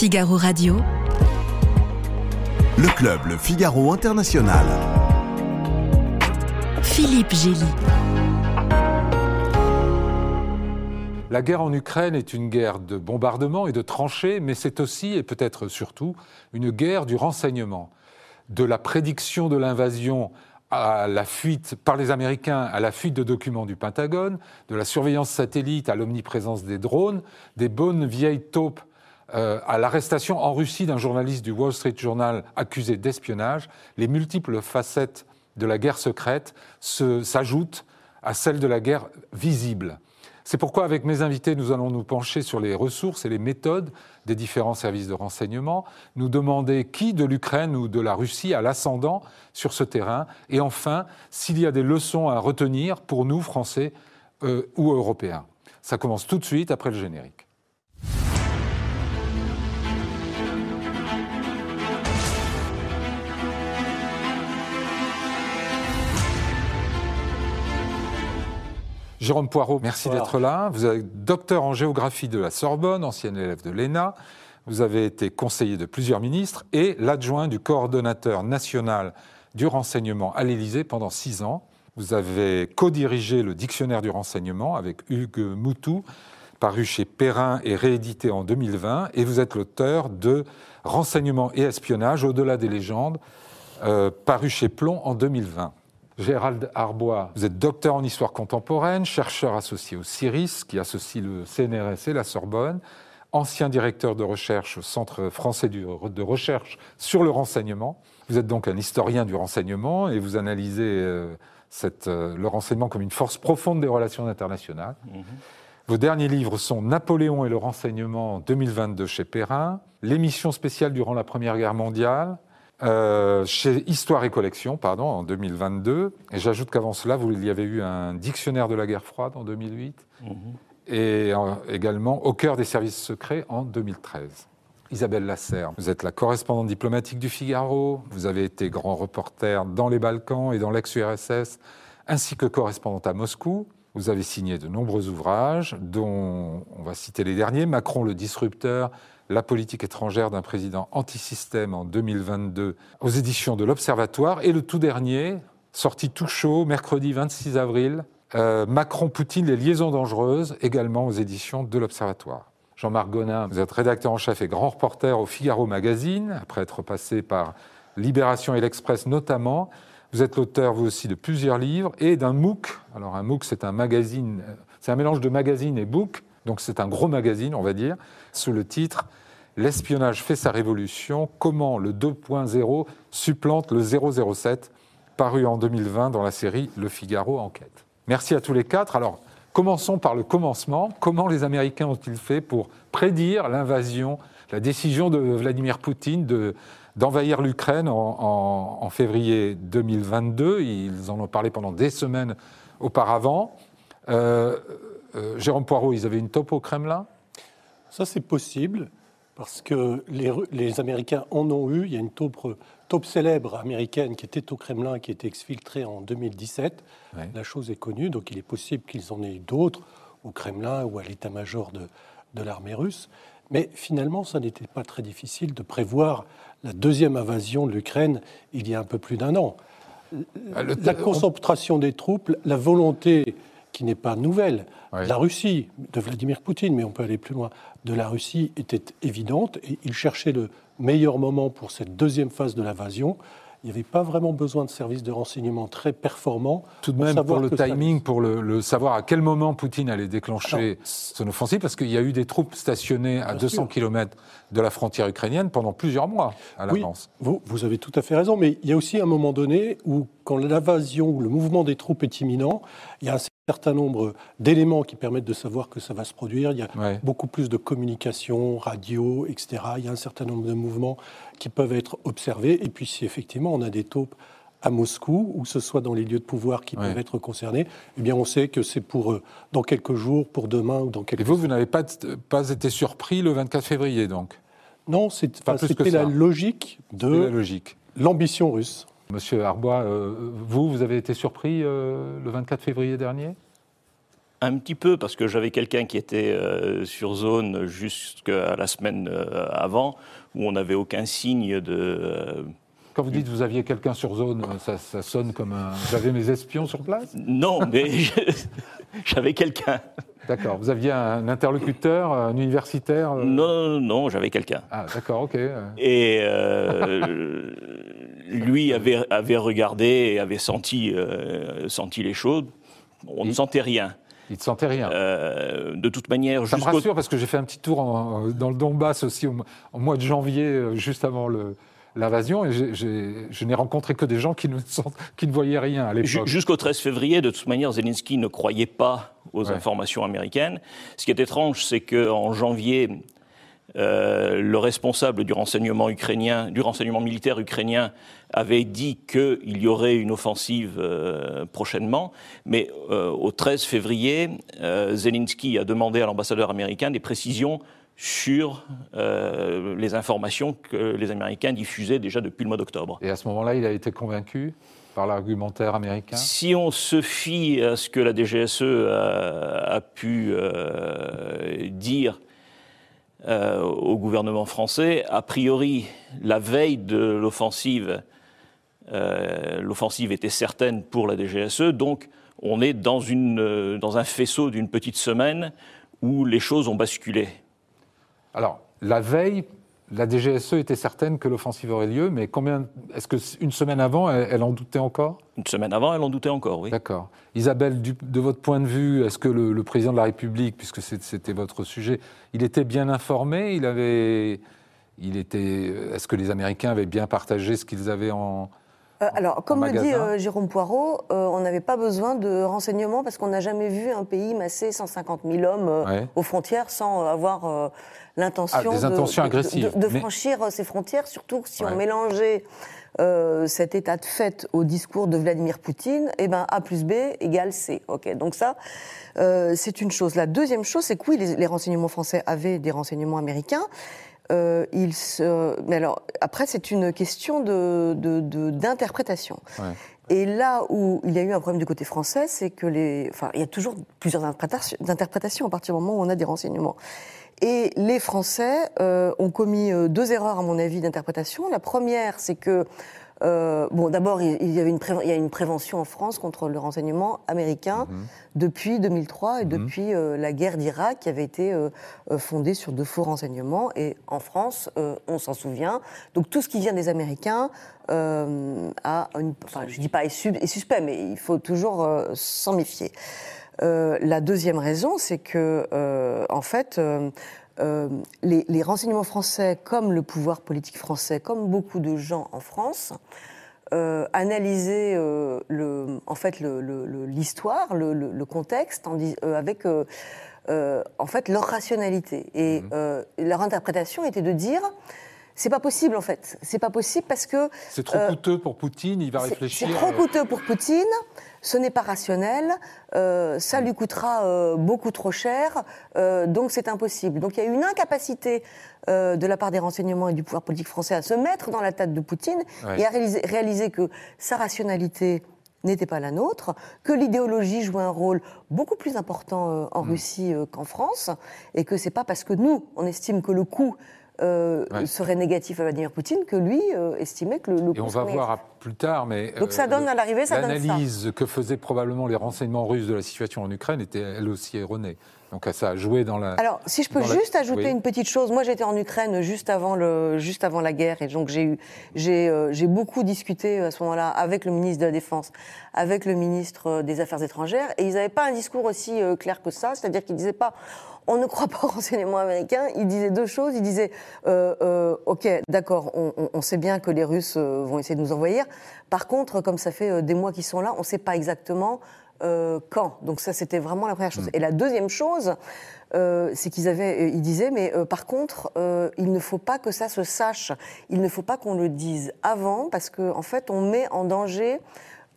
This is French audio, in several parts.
Figaro Radio. Le club Le Figaro International. Philippe Gély. La guerre en Ukraine est une guerre de bombardement et de tranchées, mais c'est aussi et peut-être surtout une guerre du renseignement. De la prédiction de l'invasion à la fuite par les Américains, à la fuite de documents du Pentagone, de la surveillance satellite à l'omniprésence des drones, des bonnes vieilles taupes euh, à l'arrestation en Russie d'un journaliste du Wall Street Journal accusé d'espionnage, les multiples facettes de la guerre secrète s'ajoutent à celles de la guerre visible. C'est pourquoi, avec mes invités, nous allons nous pencher sur les ressources et les méthodes des différents services de renseignement, nous demander qui de l'Ukraine ou de la Russie a l'ascendant sur ce terrain, et enfin, s'il y a des leçons à retenir pour nous, Français euh, ou Européens. Ça commence tout de suite après le générique. Jérôme Poirot, merci d'être là. Vous êtes docteur en géographie de la Sorbonne, ancien élève de l'ENA. Vous avez été conseiller de plusieurs ministres et l'adjoint du coordonnateur national du renseignement à l'Élysée pendant six ans. Vous avez co-dirigé le dictionnaire du renseignement avec Hugues Moutou, paru chez Perrin et réédité en 2020. Et vous êtes l'auteur de Renseignement et espionnage au-delà des légendes, euh, paru chez Plomb en 2020. Gérald Arbois, vous êtes docteur en histoire contemporaine, chercheur associé au CIRIS, qui associe le CNRS et la Sorbonne, ancien directeur de recherche au Centre français de recherche sur le renseignement. Vous êtes donc un historien du renseignement et vous analysez euh, euh, le renseignement comme une force profonde des relations internationales. Mhm. Vos derniers livres sont Napoléon et le renseignement 2022 chez Perrin, l'émission spéciale durant la Première Guerre mondiale, euh, chez Histoire et Collection, pardon, en 2022. Et j'ajoute qu'avant cela, vous, il y avait eu un dictionnaire de la guerre froide en 2008. Mhm. Et également Au cœur des services secrets en 2013. Isabelle Lasserre, vous êtes la correspondante diplomatique du Figaro, vous avez été grand reporter dans les Balkans et dans l'ex-URSS, ainsi que correspondante à Moscou. Vous avez signé de nombreux ouvrages, dont on va citer les derniers, Macron le disrupteur, la politique étrangère d'un président anti-système en 2022 aux éditions de l'Observatoire. Et le tout dernier, sorti tout chaud, mercredi 26 avril, euh, Macron-Poutine, les liaisons dangereuses, également aux éditions de l'Observatoire. Jean-Marc Gonin, vous êtes rédacteur en chef et grand reporter au Figaro Magazine, après être passé par Libération et l'Express notamment. Vous êtes l'auteur, vous aussi, de plusieurs livres et d'un MOOC. Alors, un MOOC, c'est un magazine, c'est un mélange de magazine et book, donc c'est un gros magazine, on va dire, sous le titre L'espionnage fait sa révolution, comment le 2.0 supplante le 007, paru en 2020 dans la série Le Figaro Enquête. Merci à tous les quatre. Alors, commençons par le commencement. Comment les Américains ont-ils fait pour prédire l'invasion, la décision de Vladimir Poutine de, d'envahir l'Ukraine en, février 2022 Ils en ont parlé pendant des semaines auparavant. Euh, euh, Jérôme Poirot, ils avaient une taupe au Kremlin? Ça, c'est possible parce que les, Américains en ont eu. Il y a une taupe, taupe, célèbre américaine qui était au Kremlin, qui a été exfiltrée en 2017. La chose est connue, donc il est possible qu'ils en aient eu d'autres au Kremlin ou à l'état-major de, de l'armée russe. Mais finalement, ça n'était pas très difficile de prévoir la deuxième invasion de l'Ukraine il y a un peu plus d'un an. Ah, la concentration des troupes, la volonté qui n'est pas nouvelle. La Russie, de Vladimir Poutine, mais on peut aller plus loin, de la Russie était évidente et il cherchait le meilleur moment pour cette deuxième phase de l'invasion il n'y avait pas vraiment besoin de services de renseignement très performants. Tout de même, pour le timing, pour le, savoir à quel moment Poutine allait déclencher son offensive, parce qu'il y a eu des troupes stationnées à 200 km de la frontière ukrainienne pendant plusieurs mois à l'avance. Oui, vous, vous avez tout à fait raison, mais il y a aussi un moment donné où, quand l'invasion ou le mouvement des troupes est imminent, il y a un certain nombre d'éléments qui permettent de savoir que ça va se produire. Il y a beaucoup plus de communication, radio, etc. Il y a un certain nombre de mouvements qui peuvent être observés. Et puis si effectivement on a des taupes à Moscou, ou que ce soit dans les lieux de pouvoir qui peuvent être concernés, eh bien on sait que c'est pour euh, dans quelques jours, pour demain ou dans quelques... Et vous, vous n'avez pas, pas été surpris le 24 février, donc? Non, c'était la logique de l'ambition russe. Monsieur Arbois, euh, vous, vous avez été surpris euh, le 24 février dernier? Un petit peu, parce que j'avais quelqu'un qui était sur zone jusqu'à la semaine avant, où on n'avait aucun signe de quand vous dites que vous aviez quelqu'un sur zone, ça, sonne comme un. J'avais mes espions sur place? Non, mais j'avais quelqu'un. D'accord. Vous aviez un interlocuteur, un universitaire euh Non, non, non, j'avais quelqu'un. Ah, d'accord, ok. Et euh, lui avait, avait regardé et avait senti, euh, senti les choses. On ne sentait rien. Il ne sentait rien. de toute manière, ça me rassure parce que j'ai fait un petit tour dans le Donbass aussi au, mois de janvier, juste avant le, l'invasion et je n'ai rencontré que des gens qui ne, qui ne voyaient rien à l'époque. Jusqu'au 13 février, de toute manière, Zelensky ne croyait pas aux informations américaines. Ce qui est étrange, c'est qu'en janvier, euh, le responsable du renseignement ukrainien, du renseignement militaire ukrainien, avait dit qu'il y aurait une offensive euh, prochainement, mais euh, au 13 février, Zelensky a demandé à l'ambassadeur américain des précisions sur les informations que les Américains diffusaient déjà depuis le mois d'octobre. Et à ce moment-là, il a été convaincu par l'argumentaire américain? Si on se fie à ce que la DGSE a, pu dire euh, au gouvernement français, a priori, la veille de l'offensive, l'offensive était certaine pour la DGSE, donc on est dans, une, dans un faisceau d'une petite semaine où les choses ont basculé. Alors, la veille, la DGSE était certaine que l'offensive aurait lieu, mais combien Est-ce qu'une semaine avant, elle, en doutait encore? Une semaine avant, elle en doutait encore, oui. D'accord. Isabelle, de votre point de vue, est-ce que le, président de la République, puisque c'était votre sujet, il était bien informé? Il avait, il était. Est-ce que les Américains avaient bien partagé ce qu'ils avaient en euh, alors, comme le dit euh, Jérôme Poirot, euh, on n'avait pas besoin de renseignements parce qu'on n'a jamais vu un pays masser 150 000 hommes aux frontières sans avoir l'intention ah, de, de, franchir ses frontières, surtout si on mélangeait cet état de fait au discours de Vladimir Poutine, eh ben A plus B égale C. Ok, donc ça, c'est une chose. La deuxième chose, c'est que oui, les, les renseignements français avaient des renseignements américains. Euh, il se... Mais alors, après, c'est une question d'interprétation. De, de, Et là où il y a eu un problème du côté français, c'est que les. Enfin, il y a toujours plusieurs interprétations à partir du moment où on a des renseignements. Et les Français euh, ont commis euh, deux erreurs, à mon avis, d'interprétation. La première, c'est que euh, bon, d'abord, il, y avait une il a une prévention en France contre le renseignement américain mhm. depuis 2003 et mhm. depuis euh, la guerre d'Irak qui avait été euh, fondée sur de faux renseignements. Et en France, on s'en souvient. Donc tout ce qui vient des Américains a une, enfin, je dis pas est, suspect, mais il faut toujours s'en méfier. La deuxième raison, c'est que, en fait, euh, les, renseignements français, comme le pouvoir politique français, comme beaucoup de gens en France, euh, analysaient euh, le, en fait l'histoire, le, contexte, avec en fait leur rationalité. Et mmh. leur interprétation était de dire c'est pas possible en fait. C'est pas possible parce que. C'est trop coûteux pour Poutine, il va réfléchir. C'est trop coûteux pour Poutine, ce n'est pas rationnel, euh, ça lui coûtera euh, beaucoup trop cher, euh, donc c'est impossible. Donc il y a une incapacité de la part des renseignements et du pouvoir politique français à se mettre dans la tête de Poutine et à réaliser, réaliser que sa rationalité n'était pas la nôtre, que l'idéologie jouait un rôle beaucoup plus important en mm. Russie qu'en France, et que c'est pas parce que nous, on estime que le coût euh, serait négatif à Vladimir Poutine que lui euh, estimait que le, le Et on va voir plus tard, mais donc ça donne à l'arrivée, ça donne ça. L'analyse que faisaient probablement les renseignements russes de la situation en Ukraine était elle aussi erronée. Donc ça a joué dans la. Alors, si je peux juste ajouter une petite chose, moi j'étais en Ukraine juste avant le, juste avant la guerre, et donc j'ai eu, j'ai, euh, j'ai beaucoup discuté à ce moment-là avec le ministre de la Défense, avec le ministre des Affaires étrangères, et ils n'avaient pas un discours aussi clair que ça, c'est-à-dire qu'ils disaient pas on ne croit pas au renseignement américain. Il disait deux choses. Il disait, euh, euh, OK, d'accord, on, sait bien que les Russes euh, vont essayer de nous envahir. Par contre, comme ça fait des mois qu'ils sont là, on ne sait pas exactement quand. Donc ça, c'était vraiment la première chose. Mm. Et la deuxième chose, c'est qu'ils avaient, ils disaient, mais par contre, il ne faut pas que ça se sache. Il ne faut pas qu'on le dise avant, parce qu'en en fait, on met en danger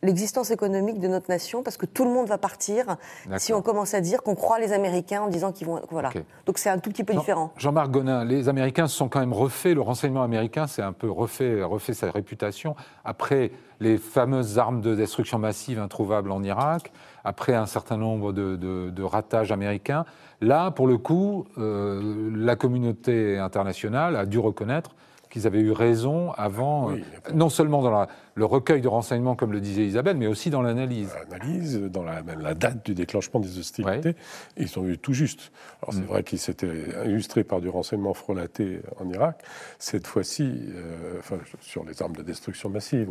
l'existence économique de notre nation, parce que tout le monde va partir si on commence à dire qu'on croit les Américains en disant qu'ils vont. Voilà. Donc c'est un tout petit peu différent. Jean-Marc Gonin, les Américains se sont quand même refait, le renseignement américain s'est un peu refait, refait sa réputation après les fameuses armes de destruction massive introuvables en Irak, après un certain nombre de, ratages américains. Là, pour le coup, euh, la communauté internationale a dû reconnaître qu'ils avaient eu raison avant, euh, non seulement dans le recueil de renseignements, comme le disait Isabelle, mais aussi dans l'analyse. L'analyse, dans la, même la date du déclenchement des hostilités, ils ont eu tout juste. Alors c'est mm. vrai qu'ils s'étaient illustrés par du renseignement frelaté en Irak. Cette fois-ci, euh, enfin, sur les armes de destruction massive,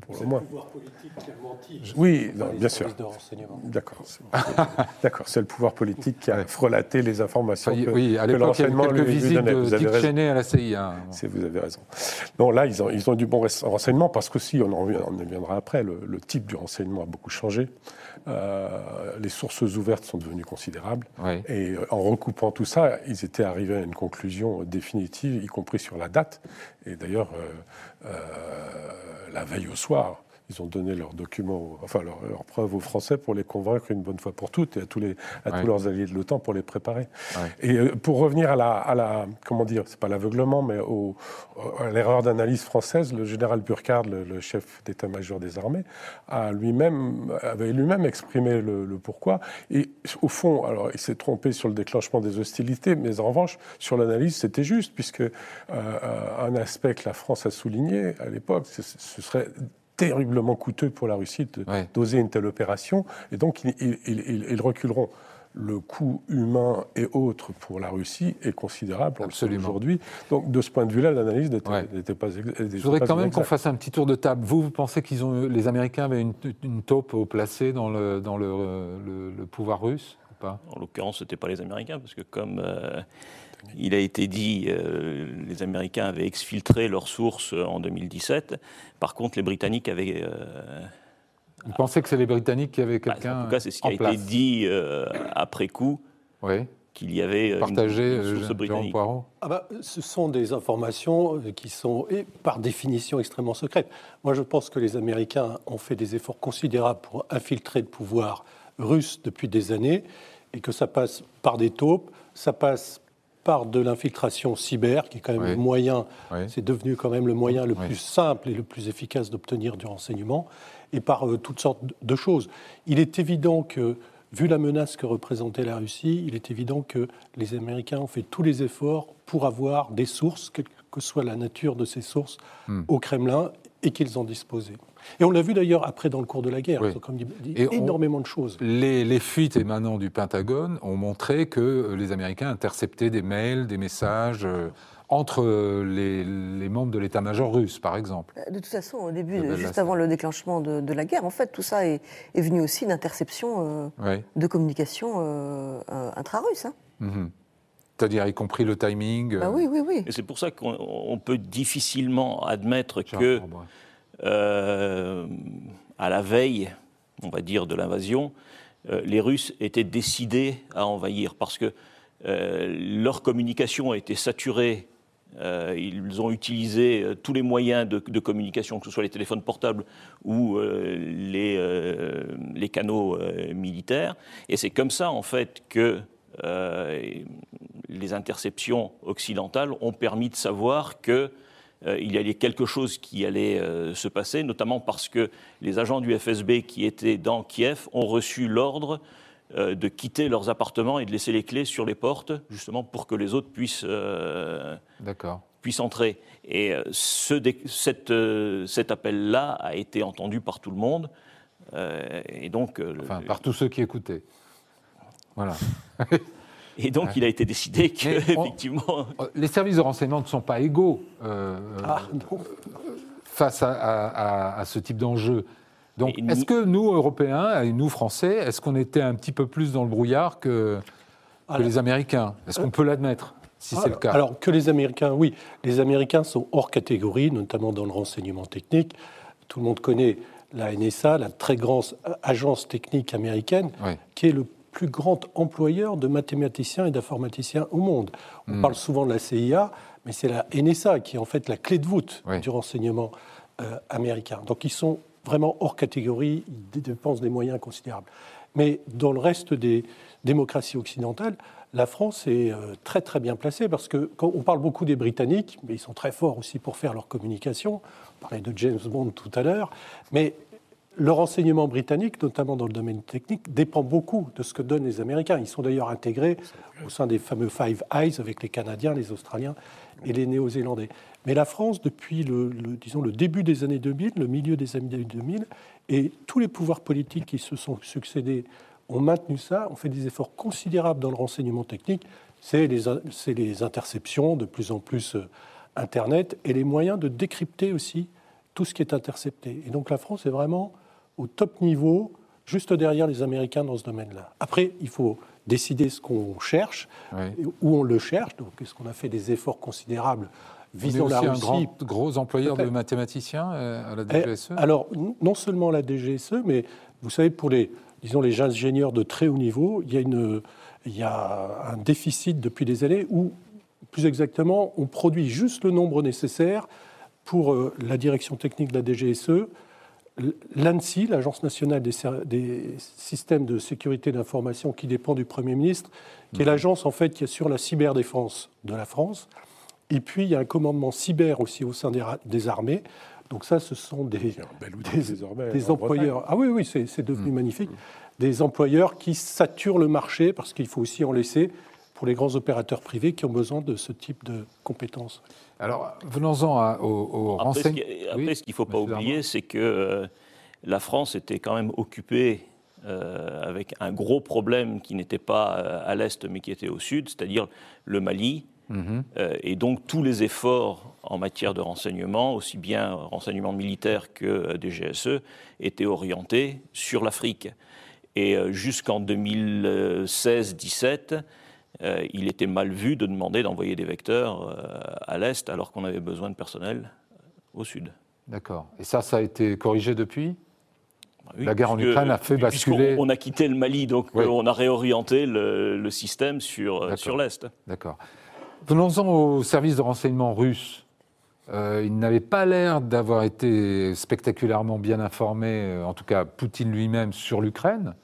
pour le moins. C'est le pouvoir politique qui a menti. Oui, bien sûr. D'accord. D'accord, c'est le pouvoir politique qui a frelaté les informations. oui, à l'époque, il y a eu quelques visites de Dick Cheney à la CIA. Vous avez raison. Non, là, ils ont, ils ont du bon renseignement parce que si, on en, on viendra après, le, type du renseignement a beaucoup changé. Euh, les sources ouvertes sont devenues considérables. Et euh, en recoupant tout ça, ils étaient arrivés à une conclusion définitive, y compris sur la date. Et d'ailleurs, euh, la veille au soir, ils ont donné leurs documents, enfin leurs, preuves aux Français pour les convaincre une bonne fois pour toutes et à tous, les, à tous leurs alliés de l'OTAN pour les préparer. Et euh, pour revenir à la, à la comment dire, c'est pas l'aveuglement, mais au, à l'erreur d'analyse française, le général Burkhard, le, chef d'état-major des armées, a lui-même, avait lui-même exprimé le, pourquoi. Et au fond, alors il s'est trompé sur le déclenchement des hostilités, mais en revanche, sur l'analyse, c'était juste, puisque euh, euh, un aspect que la France a souligné à l'époque, ce serait terriblement coûteux pour la Russie d'oser une telle opération, et donc ils, reculeront. Le coût humain et autres pour la Russie est considérable aujourd'hui. Donc de ce point de vue-là, l'analyse n'était pas. Je voudrais quand même qu'on fasse un petit tour de table. Vous, vous pensez qu'ils ont, les Américains avaient une, une taupe placée dans le, dans le, le, pouvoir russe ou pas? En l'occurrence, ce n'était pas les Américains, parce que comme euh, il a été dit, euh, les Américains avaient exfiltré leurs sources en 2017. Par contre, les Britanniques avaient. Euh, Vous pensez que c'est les Britanniques qui avaient bah, quelqu'un En tout cas, c'est ce qui a été dit euh, après coup. Oui. Qu'il y avait Partagé, britannique. Ah bah, ce sont des informations qui sont, et par définition, extrêmement secrètes. Moi, je pense que les Américains ont fait des efforts considérables pour infiltrer le pouvoir russe depuis des années, et que ça passe par des taupes, ça passe par de l'infiltration cyber, qui est quand même le moyen, c'est devenu quand même le moyen le plus simple et le plus efficace d'obtenir du renseignement, et par euh, toutes sortes de choses. Il est évident que, vu la menace que représentait la Russie, il est évident que les Américains ont fait tous les efforts pour avoir des sources, quelle que soit la nature de ces sources, hmm. au Kremlin, et qu'ils en disposaient. Et on l'a vu d'ailleurs après dans le cours de la guerre, comme dit, énormément de choses. Les, fuites émanant du Pentagone ont montré que euh, les Américains interceptaient des mails, des messages euh, entre euh, les, membres de l'état-major russe, par exemple. De toute façon, au début, juste avant le déclenchement de, la guerre, en fait, tout ça est, venu aussi d'interception de communication intra-russe. Hein. Mhm. C'est-à-dire y compris le timing. Bah oui, oui, oui. Et c'est pour ça qu'on peut difficilement admettre que euh, à la veille, on va dire, de l'invasion, euh, les Russes étaient décidés à envahir parce que euh, leur communication a été saturée. ils ont utilisé tous les moyens de, communication, que ce soit les téléphones portables ou les, les, canaux militaires. Et c'est comme ça, en fait, que les interceptions occidentales ont permis de savoir que il y avait quelque chose qui allait euh, se passer, notamment parce que les agents du FSB qui étaient dans Kiev ont reçu l'ordre euh, de quitter leurs appartements et de laisser les clés sur les portes, justement pour que les autres puissent, puissent entrer. Et ce, cet appel-là a été entendu par tout le monde. et donc, enfin, par tous ceux qui écoutaient. Voilà. Et donc, il a été décidé que, effectivement. Euh, les services de renseignement ne sont pas égaux euh, ah, face à, ce type d'enjeu. Donc, est-ce que nous, Européens, et nous, Français, est-ce qu'on était un petit peu plus dans le brouillard que, les Américains? Est-ce qu'on peut l'admettre si c'est le cas? Alors, que les Américains, oui. Les Américains sont hors catégorie, notamment dans le renseignement technique. Tout le monde connaît la NSA, la très grande agence technique américaine, qui est le plus grand employeur de mathématiciens et d'informaticiens au monde. On hmm. parle souvent de la CIA, mais c'est la NSA qui est en fait la clé de voûte du renseignement euh, américain. Donc ils sont vraiment hors catégorie, il dépense des moyens considérables. Mais dans le reste des démocraties occidentales, la France est euh, très très bien placée parce que quand on parle beaucoup des Britanniques, mais ils sont très forts aussi pour faire leur communication. On parlait de James Bond tout à l'heure, mais le renseignement britannique, notamment dans le domaine technique, dépend beaucoup de ce que donnent les Américains. Ils sont d'ailleurs intégrés au sein des fameux Five Eyes avec les Canadiens, les Australiens et les Néo-Zélandais. Mais la France, depuis le, disons, le début des années 2000, le milieu des années 2000, et tous les pouvoirs politiques qui se sont succédés ont maintenu ça, ont fait des efforts considérables dans le renseignement technique. C'est les, les, interceptions, de plus en plus euh, Internet, et les moyens de décrypter aussi tout ce qui est intercepté. Et donc la France est vraiment au top niveau, juste derrière les Américains dans ce domaine-là. Après, il faut décider ce qu'on cherche, où on le cherche. Donc, est-ce qu'on a fait des efforts considérables visant la Russie un grand, gros employeur de mathématiciens euh, à la eh, DGSE Alors, non seulement la DGSE, mais vous savez, pour les, disons, les ingénieurs de très haut niveau, il y a, une, il y a un déficit depuis des années où, plus exactement, on produit juste le nombre nécessaire pour euh, la direction technique de la DGSE, l'ANSI, l'Agence nationale des, systèmes de sécurité d'information qui dépend du Premier ministre, qui est mhm. l'agence en fait qui assure la cyberdéfense de la France. Et puis il y a un commandement cyber aussi au sein des, armées. Donc ça, ce sont des, des, employeurs. Ah oui, oui, c'est devenu mhm. magnifique. Des employeurs qui saturent le marché parce qu'il faut aussi en laisser pour les grands opérateurs privés qui ont besoin de ce type de compétences. Alors, venons-en au, renseignement. Après, ce qu'il ne faut pas oublier, c'est que euh, la France était quand même occupée euh, avec un gros problème qui n'était pas euh, à l'est mais qui était au sud, c'est-à-dire le Mali. Mhm. et donc tous les efforts en matière de renseignement, aussi bien renseignement militaire que des GSE, étaient orientés sur l'Afrique. Et jusqu'en 2016-17, euh, il était mal vu de demander d'envoyer des vecteurs euh, à l'est alors qu'on avait besoin de personnel euh, au sud. D'accord. Et ça, ça a été corrigé depuis? Bah La guerre en Ukraine a fait basculer. On a quitté le Mali, donc on a réorienté le, système sur, sur l'Est. D'accord. Venons-en au service de renseignement russe. il n'avait pas l'air d'avoir été spectaculairement bien informé, en tout cas Poutine lui-même, sur l'Ukraine.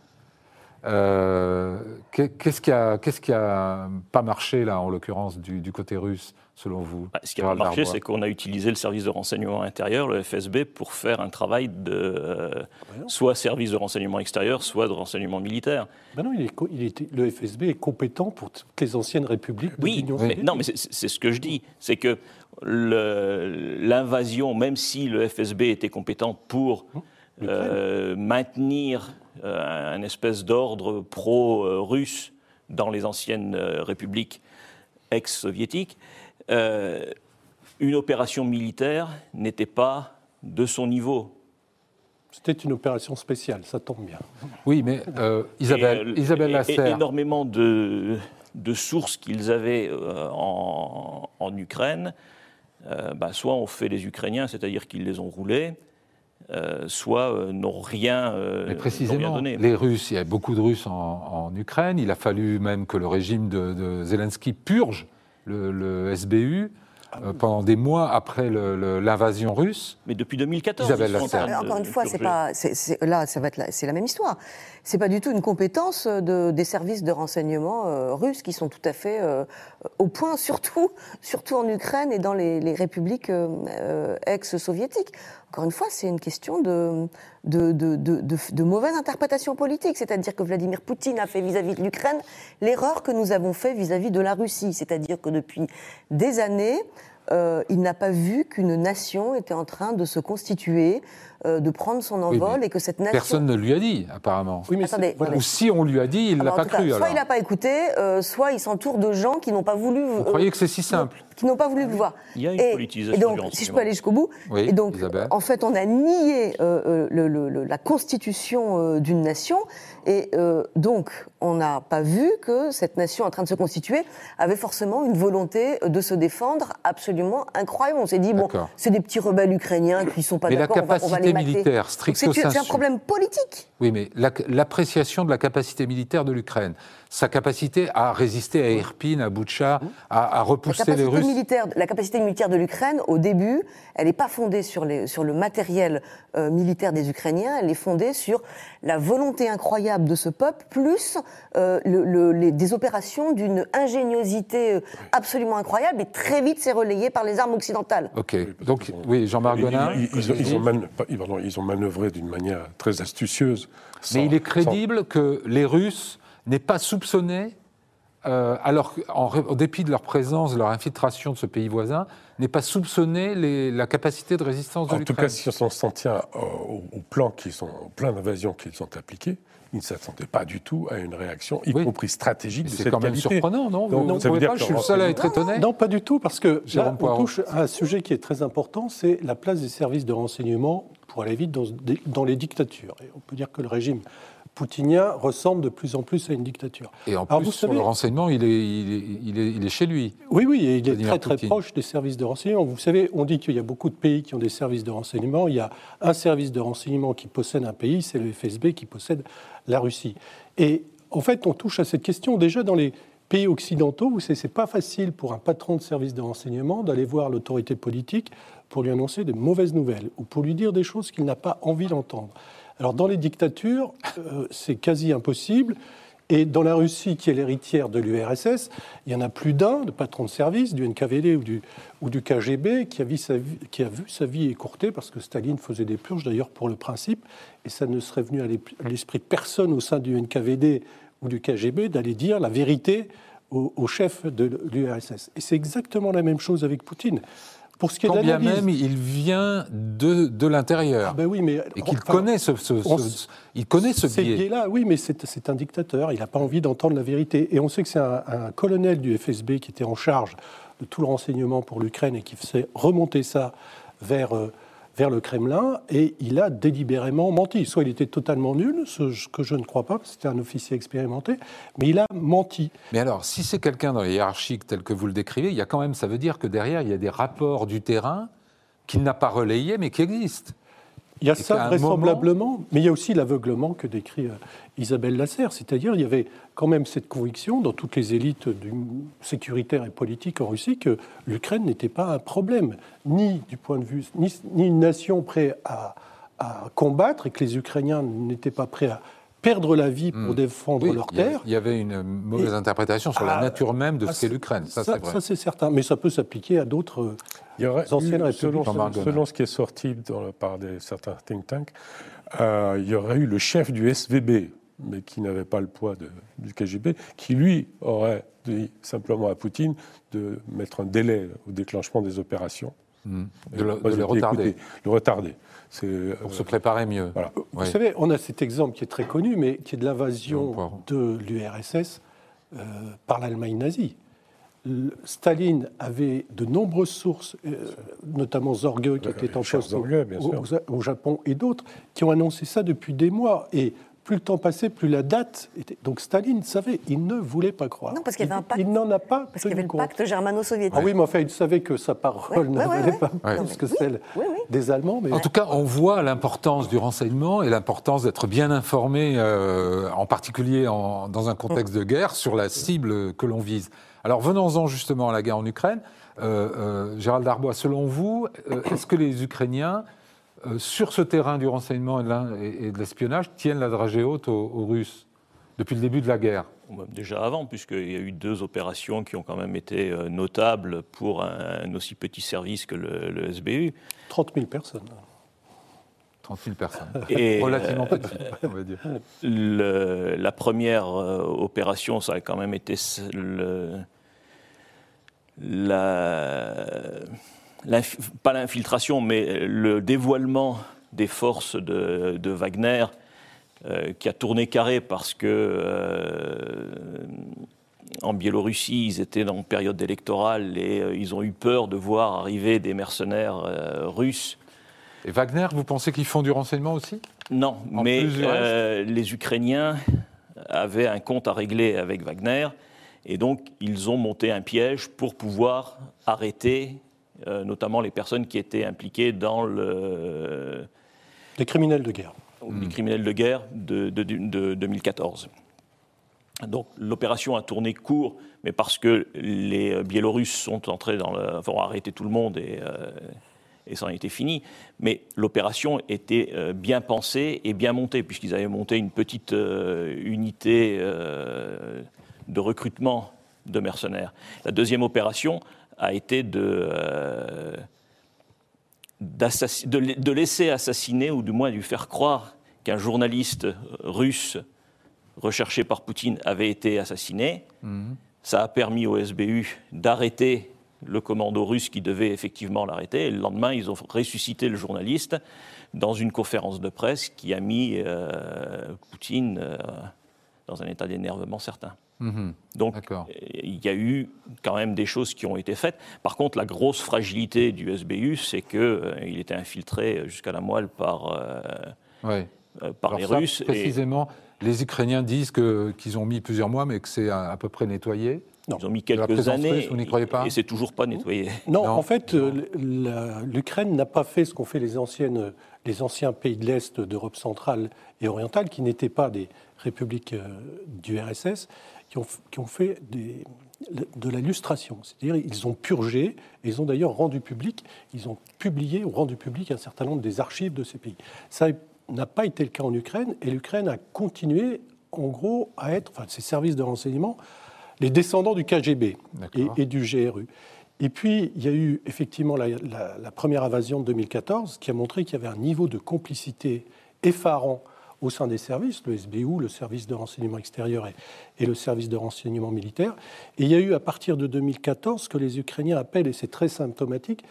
Euh, qu'est-ce qui a, qu'est-ce qui a pas marché là, en l'occurrence du, côté russe, selon vous bah, Ce qui a pas marché, c'est qu'on a utilisé le service de renseignement intérieur, le FSB, pour faire un travail de euh, soit service de renseignement extérieur, soit de renseignement militaire. Ben non, il est, il le FSB est compétent pour toutes les anciennes républiques de oui. Non, mais c'est ce que je dis, c'est que l'invasion, même si le FSB était compétent pour hum, euh, maintenir un espèce d'ordre pro-russe dans les anciennes euh, républiques ex-soviétiques, euh, une opération militaire n'était pas de son niveau. C'était une opération spéciale, ça tombe bien. Oui, mais Isabelle, Isabelle Lasser... énormément de, sources qu'ils avaient en, Ukraine, bah, soit ont fait les Ukrainiens, c'est-à-dire qu'ils les ont roulés, euh, soit euh, n'ont rien, euh, Mais précisément, donné. Les Russes, il y a beaucoup de Russes en, Ukraine. Il a fallu même que le régime de, Zelensky purge le SBU. Euh, pendant des mois après l'invasion russe. Mais depuis 2014. encore une fois, c'est pas, là, ça va être c'est la même histoire. C'est pas du tout une compétence de, des services de renseignement euh, russes qui sont tout à fait euh, au point, surtout, surtout en Ukraine et dans les, les républiques ex-soviétiques. Encore une fois, c'est une question de, mauvaise interprétation politique. C'est-à-dire que Vladimir Poutine a fait vis-à-vis de l'Ukraine l'erreur que nous avons fait vis-à-vis de la Russie. C'est-à-dire que depuis des années, euh, il n'a pas vu qu'une nation était en train de se constituer, euh, de prendre son envol et que cette nation. Personne ne lui a dit, apparemment. Oui, mais Attendez, Ou si on lui a dit, il ne l'a pas cru. soit il n'a pas écouté, euh, soit il s'entoure de gens qui n'ont pas voulu. Vous croyez que c'est si simple? Qui n'ont pas voulu le voir. Il y a une et, politisation. Et donc, si je peux aller jusqu'au bout. et donc, en fait, on a nié le, la constitution d'une nation. Et donc, on n'a pas vu que cette nation en train de se constituer avait forcément une volonté de se défendre absolument absolument incroyable. On s'est dit, bon, c'est des petits rebelles ukrainiens qui ne sont pas d'accord, on, on va les militaire, C'est un problème politique. Oui, mais l'appréciation de la capacité militaire de l'Ukraine, sa capacité à résister à Irpin, à Boutcha, à, repousser les Russes. Militaire, la capacité militaire de l'Ukraine, au début, elle n'est pas fondée sur, les, sur le matériel euh, militaire des Ukrainiens, elle est fondée sur la volonté incroyable de ce peuple, plus euh, le, les, des opérations d'une ingéniosité euh, absolument incroyable, et très vite c'est relayé par les armes occidentales. Ok, donc oui, Jean-Marc Gonard. Ils, ils, ont ils, ont manœuvré d'une manière très astucieuse. Mais il est crédible que les Russes n'aient pas soupçonné euh, alors en, dépit de leur présence, de leur infiltration de ce pays voisin, n'est pas soupçonné la capacité de résistance de l'Ukraine. En tout cas, si on s'en tient au, plan qui sont, au plan d'invasion qu'ils ont appliqué, ils ne s'attendaient pas du tout à une réaction, y compris stratégique, de cette C'est quand même surprenant, non Vous, ça veut dire que je suis le seul à être étonné Non, pas du tout, parce que là, on touche à un sujet qui est très important, c'est la place des services de renseignement, pour aller vite, dans, dans les dictatures. Et on peut dire que le régime poutinien ressemble de plus en plus à une dictature. Et en plus, sur le renseignement, il est, il, est, il, est, chez lui. Oui, oui, et il est très très proche des services de renseignement. Vous savez, on dit qu'il y a beaucoup de pays qui ont des services de renseignement. Il y a un service de renseignement qui possède un pays, c'est le FSB qui possède la Russie. Et en fait, on touche à cette question déjà dans les pays occidentaux. Vous savez, c'est pas facile pour un patron de service de renseignement d'aller voir l'autorité politique pour lui annoncer de mauvaises nouvelles ou pour lui dire des choses qu'il n'a pas envie d'entendre. Alors dans les dictatures, euh, c'est quasi impossible. Et dans la Russie, qui est l'héritière de l'URSS, il y en a plus d'un, de patron de service, du NKVD ou du, ou du KGB, qui a, vu sa vie, qui a vu sa vie écourtée, parce que Staline faisait des purges, d'ailleurs, pour le principe, et ça ne serait venu à l'esprit de personne au sein du NKVD ou du KGB d'aller dire la vérité au, au chef de l'URSS. Et c'est exactement la même chose avec Poutine. Pour ce qui est Quand bien même il vient de, de l'intérieur. Ah ben oui, mais et qu'il connaît ce, ce, il connaît ce biais. biais-là, oui, mais c'est un dictateur. Il n'a pas envie d'entendre la vérité. Et on sait que c'est un, un, colonel du FSB qui était en charge de tout le renseignement pour l'Ukraine et qui faisait remonter ça vers euh, vers le Kremlin et il a délibérément menti. Soit il était totalement nul, ce que je ne crois pas, parce que c'était un officier expérimenté, mais il a menti. Mais alors, si c'est quelqu'un dans les hiérarchiques tel que vous le décrivez, il y a quand même, ça veut dire que derrière, il y a des rapports du terrain qu'il n'a pas relayés, mais qui existent. Il y a ça vraisemblablement, mais il y a aussi l'aveuglement que décrit euh, Isabelle Lasserre. C'est-à-dire, il y avait quand même cette conviction dans toutes les élites sécuritaires et politiques en Russie que l'Ukraine n'était pas un problème, ni du point de vue, ni, une nation prête à, combattre, et que les Ukrainiens n'étaient pas prêts à perdre la vie pour hmm. défendre leur terre. Il y avait une mauvaise interprétation sur la nature même de ce qu'est l'Ukraine. Ça, ça c'est certain. Mais ça peut s'appliquer à d'autres anciennes républiques. Selon, ce qui est sorti par des, certains think tanks, euh, il y aurait eu le chef du SVB, mais qui n'avait pas le poids du KGB, qui lui aurait dit simplement à Poutine de mettre un délai au déclenchement des opérations. Hmm. De, le, retarder. le retarder. Pour se préparer mieux. Vous savez, on a cet exemple qui est très connu, mais qui est de l'invasion de l'URSS euh, par l'Allemagne nazie. Staline avait de nombreuses sources, euh, notamment Zorge, qui était en poste au, au, Japon, et d'autres, qui ont annoncé ça depuis des mois. Et plus le temps passait, plus la date était. Donc Staline savait, il ne voulait pas croire. Non, parce qu'il y avait un pacte. Il, n'en a pas. Parce qu'il y avait le pacte germano-soviétique. Ah oui, mais enfin, il savait que sa parole ne valait pas plus que celle des Allemands. En tout cas, on voit l'importance du renseignement et l'importance d'être bien informé, euh, en particulier dans un contexte de guerre, sur la cible que l'on vise. Alors venons-en justement à la guerre en Ukraine. Euh, euh, Gérald Darbois, selon vous, est-ce que les Ukrainiens sur ce terrain du renseignement et de l'espionnage, tiennent la dragée haute aux, Russes depuis le début de la guerre Déjà avant, puisqu'il y a eu deux opérations qui ont quand même été euh, notables pour un, aussi petit service que le, SBU. 30 000 personnes. 30 000 personnes. Et Relativement euh, petit, on va dire. la première opération, ça a quand même été le, la pas l'infiltration, mais le dévoilement des forces de, Wagner euh, qui a tourné carré parce que euh, en Biélorussie, ils étaient en période électorale et euh, ils ont eu peur de voir arriver des mercenaires russes. Et Wagner, vous pensez qu'ils font du renseignement aussi? Non, mais les Ukrainiens avaient un compte à régler avec Wagner et donc ils ont monté un piège pour pouvoir arrêter notamment les personnes qui étaient impliquées dans le... Les criminels de guerre. Les criminels de guerre de, de 2014. Donc l'opération a tourné court, mais parce que les Biélorusses sont entrés dans le, enfin, ont arrêté tout le monde et, euh, et ça en était fini. Mais l'opération était euh, bien pensée et bien montée, puisqu'ils avaient monté une petite euh, unité de recrutement de mercenaires. La deuxième opération a été de, de laisser assassiner, ou du moins de lui faire croire qu'un journaliste russe recherché par Poutine avait été assassiné. Mhm. Ça a permis au SBU d'arrêter le commando russe qui devait effectivement l'arrêter. Et le lendemain, ils ont ressuscité le journaliste dans une conférence de presse qui a mis euh, Poutine euh, dans un état d'énervement certain. Mhm. Donc, il y a eu quand même des choses qui ont été faites. Par contre, la grosse fragilité du SBU, c'est qu'il euh, était infiltré jusqu'à la moelle par, par les Russes. Précisément, les Ukrainiens disent qu'ils ont mis plusieurs mois, mais que c'est à, peu près nettoyé. Ils ont mis quelques années. vous n'y croyez pas Et c'est toujours pas nettoyé. Non, en fait, euh, l'Ukraine n'a pas fait ce qu'ont fait les, anciennes, les anciens pays de l'Est d'Europe centrale et orientale, qui n'étaient pas des républiques euh, du RSS, qui ont, qui ont fait des, de la lustration. C'est-à-dire ils ont purgé, et ils ont d'ailleurs rendu public, ils ont publié ou rendu public un certain nombre des archives de ces pays. Ça n'a pas été le cas en Ukraine, et l'Ukraine a continué, en gros, à être, enfin, ses services de renseignement, les descendants du KGB et, du GRU. Et puis, il y a eu effectivement la, première invasion de 2014 qui a montré qu'il y avait un niveau de complicité effarant au sein des services, le SBU, le service de renseignement extérieur et, et, le service de renseignement militaire. Et il y a eu à partir de 2014 ce que les Ukrainiens appellent, et c'est très symptomatique,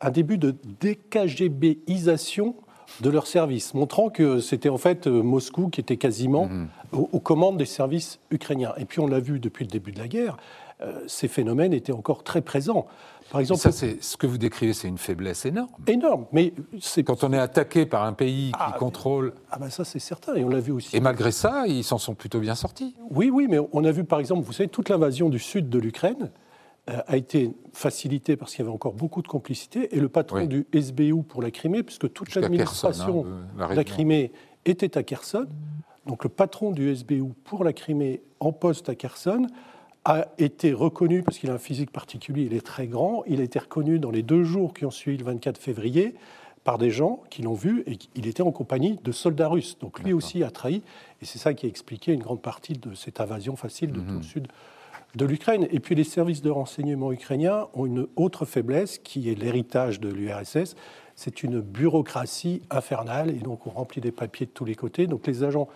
un début de déKGBisation de leur service, montrant que c'était en fait Moscou qui était quasiment mhm. aux, commandes des services ukrainiens. Et puis on l'a vu depuis le début de la guerre, euh, ces phénomènes étaient encore très présents. Par exemple, ça, c'est ce que vous décrivez, c'est une faiblesse énorme. Énorme, mais c'est quand on est attaqué par un pays qui ah, contrôle. Ah ben ça c'est certain, et on l'a vu aussi. Et malgré ça, ils s'en sont plutôt bien sortis. Oui, oui, mais on a vu par exemple, vous savez, toute l'invasion du sud de l'Ukraine. Euh, a été facilité parce qu'il y avait encore beaucoup de complicité, et le patron du SBU pour la Crimée, puisque toute l'administration hein, de la Crimée était à Kherson, donc le patron du SBU pour la Crimée en poste à Kherson a été reconnu, parce qu'il a un physique particulier, il est très grand, il a été reconnu dans les deux jours qui ont suivi le 24 février par des gens qui l'ont vu, et il était en compagnie de soldats russes. Donc lui aussi a trahi, et c'est ça qui a expliqué une grande partie de cette invasion facile de tout le mhm. sud de l'Ukraine. Et puis les services de renseignement ukrainiens ont une autre faiblesse qui est l'héritage de l'URSS. C'est une bureaucratie infernale et donc on remplit des papiers de tous les côtés. Donc les agents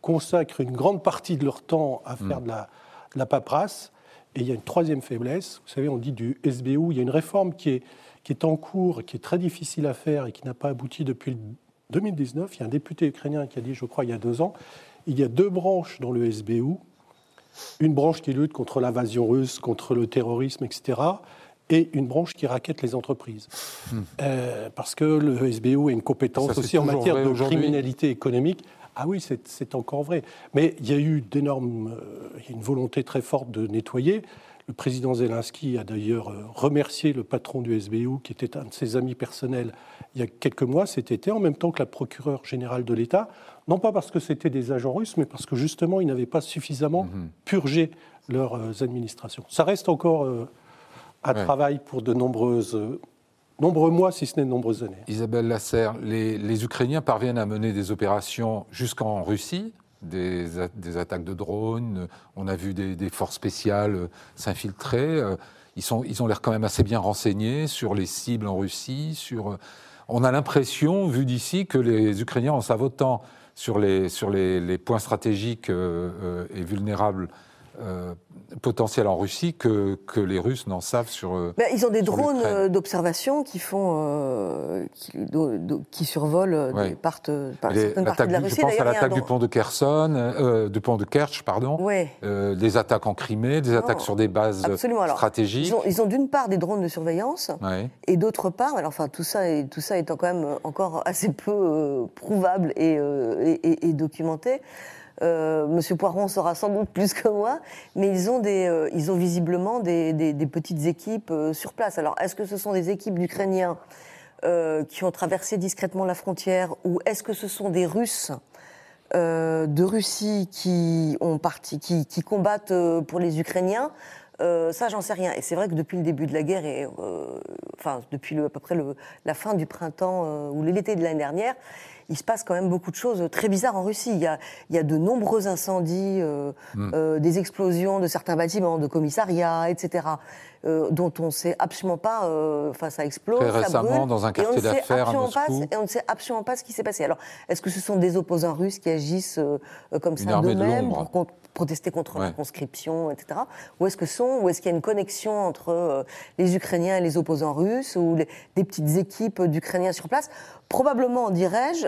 consacrent une grande partie de leur temps à faire mm. de, la, la, paperasse. Et il y a une troisième faiblesse. Vous savez, on dit du SBU. Il y a une réforme qui est, qui est en cours, qui est très difficile à faire et qui n'a pas abouti depuis 2019. Il y a un député ukrainien qui a dit, je crois, il y a deux ans, il y a deux branches dans le SBU une branche qui lutte contre l'invasion russe, contre le terrorisme, etc., et une branche qui raquette les entreprises. Hmm. Euh, parce que le SBU a une compétence aussi en matière de criminalité économique. Ah oui, c'est encore vrai. Mais il y a eu d'énormes, euh, il y a une volonté très forte de nettoyer. Le président Zelensky a d'ailleurs euh, remercié le patron du SBU, qui était un de ses amis personnels, il y a quelques mois, cet été, en même temps que la procureure générale de l'État, non pas parce que c'était des agents russes, mais parce que justement, ils n'avaient pas suffisamment mhm. purgé leurs euh, administrations. Ça reste encore un travail pour de nombreuses nombreux mois, si ce n'est de nombreuses années. Isabelle Lasserre, les, Ukrainiens parviennent à mener des opérations jusqu'en Russie, des, attaques de drones, on a vu des, forces spéciales euh, s'infiltrer. Euh, ils, sont, ils ont l'air quand même assez bien renseignés sur les cibles en Russie. Sur, euh, on a l'impression, vu d'ici, que les Ukrainiens en savent sur les, sur les, points stratégiques et vulnérables euh, potentiel en Russie que, que les Russes n'en savent sur. Euh, ben, ils ont des drones euh, d'observation qui font, qui, survolent des parties, par certaines parties de la Russie. Je pense à l'attaque du pont de Kherson, du pont de Kerch, pardon. Ouais. des attaques en Crimée, des attaques sur des bases stratégiques. ils ont, d'une part des drones de surveillance et d'autre part, alors, enfin tout ça, est, tout ça étant quand même encore assez peu prouvable et, et, et documenté. Monsieur Poiron saura sans doute plus que moi, mais ils ont, ont visiblement des, petites équipes sur place. Alors, est-ce que ce sont des équipes d'Ukrainiens qui ont traversé discrètement la frontière, ou est-ce que ce sont des Russes euh, de Russie qui, combattent euh, pour les Ukrainiens, euh, ça, j'en sais rien. Et c'est vrai que depuis le début de la guerre, et, enfin, depuis à peu près la fin du printemps ou l'été de l'année dernière, il se passe quand même beaucoup de choses très bizarres en Russie. Il y a, il y a de nombreux incendies, hmm. des explosions de certains bâtiments, de commissariats, etc. Euh, dont on ne sait absolument pas, euh, enfin ça explose, Très récemment, dans un quartier d'affaires à Moscou. et on ne sait absolument pas ce qui s'est passé. Alors, est-ce que ce sont des opposants russes qui agissent euh, comme ça d'eux-mêmes pour protester contre la conscription, etc. Ou est-ce que sont, ou est-ce qu'il y a une connexion entre les Ukrainiens et les opposants russes, ou des petites équipes d'Ukrainiens sur place? Probablement, dirais-je,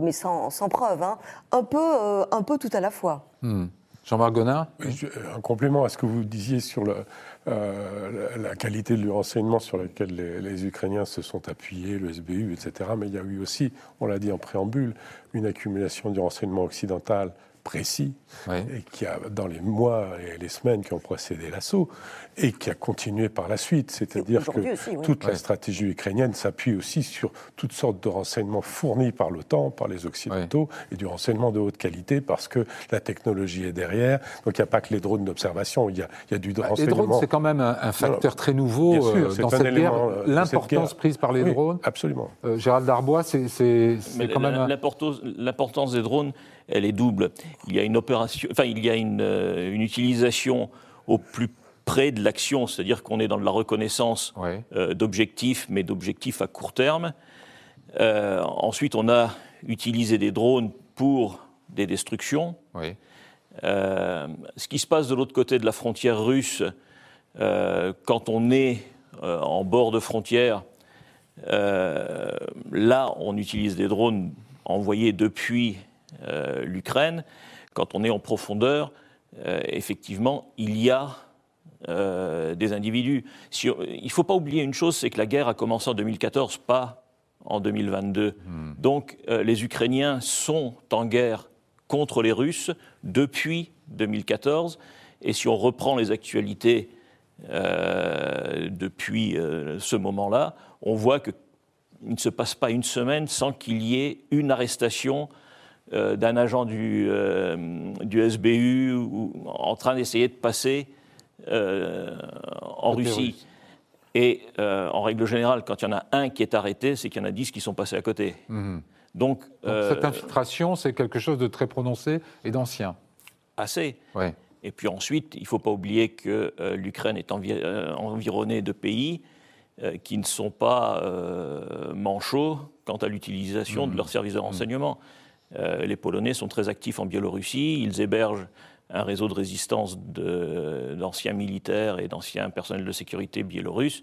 mais sans, sans preuve, hein, un, peu, un peu tout à la fois. Hmm. Jean-Marc Gonin Un complément à ce que vous disiez sur le, euh, la qualité du renseignement sur lequel les, Ukrainiens se sont appuyés, le SBU, etc. Mais il y a eu aussi, on l'a dit en préambule, une accumulation du renseignement occidental précis, et qui a, dans les mois et les semaines qui ont précédé l'assaut, et qui a continué par la suite. C'est-à-dire que toute la stratégie ukrainienne s'appuie aussi sur toutes sortes de renseignements fournis par l'OTAN, par les Occidentaux, et du renseignement de haute qualité, parce que la technologie est derrière. Donc il n'y a pas que les drones d'observation, il y a, il y a du bah, renseignement. Les drones, c'est quand même un, facteur très nouveau euh, dans cette guerre. Euh, l'importance prise par les drones. Absolument. Euh, Gérald Darbois, c'est quand même. L'importance des drones, elle est double. Il y a une opération, enfin, il y a une, euh, une utilisation au plus près de l'action, c'est-à-dire qu'on est dans de la reconnaissance euh, d'objectifs, mais d'objectifs à court terme. Euh, ensuite, on a utilisé des drones pour des destructions. ce qui se passe de l'autre côté de la frontière russe, quand on est en bord de frontière, là, on utilise des drones envoyés depuis euh, l'Ukraine, quand on est en profondeur, euh, effectivement, il y a euh, des individus. il ne faut pas oublier une chose, c'est que la guerre a commencé en 2014, pas en 2022. Hmm. Donc les Ukrainiens sont en guerre contre les Russes depuis 2014. Et si on reprend les actualités depuis ce moment-là, on voit qu'il ne se passe pas une semaine sans qu'il y ait une arrestation euh, d'un agent du, euh, du SBU ou, en train d'essayer de passer euh, en Russie. Et en règle générale, quand il y en a un qui est arrêté, c'est qu'il y en a dix qui sont passés à côté. Mhm. Donc, cette infiltration, c'est quelque chose de très prononcé et d'ancien. Assez. Et puis ensuite, il ne faut pas oublier que l'Ukraine est environnée de pays qui ne sont pas manchots quant à l'utilisation de mhm. leurs services de renseignement. Euh, les Polonais sont très actifs en Biélorussie. Ils hébergent un réseau de résistance d'anciens militaires et d'anciens personnels de sécurité biélorusses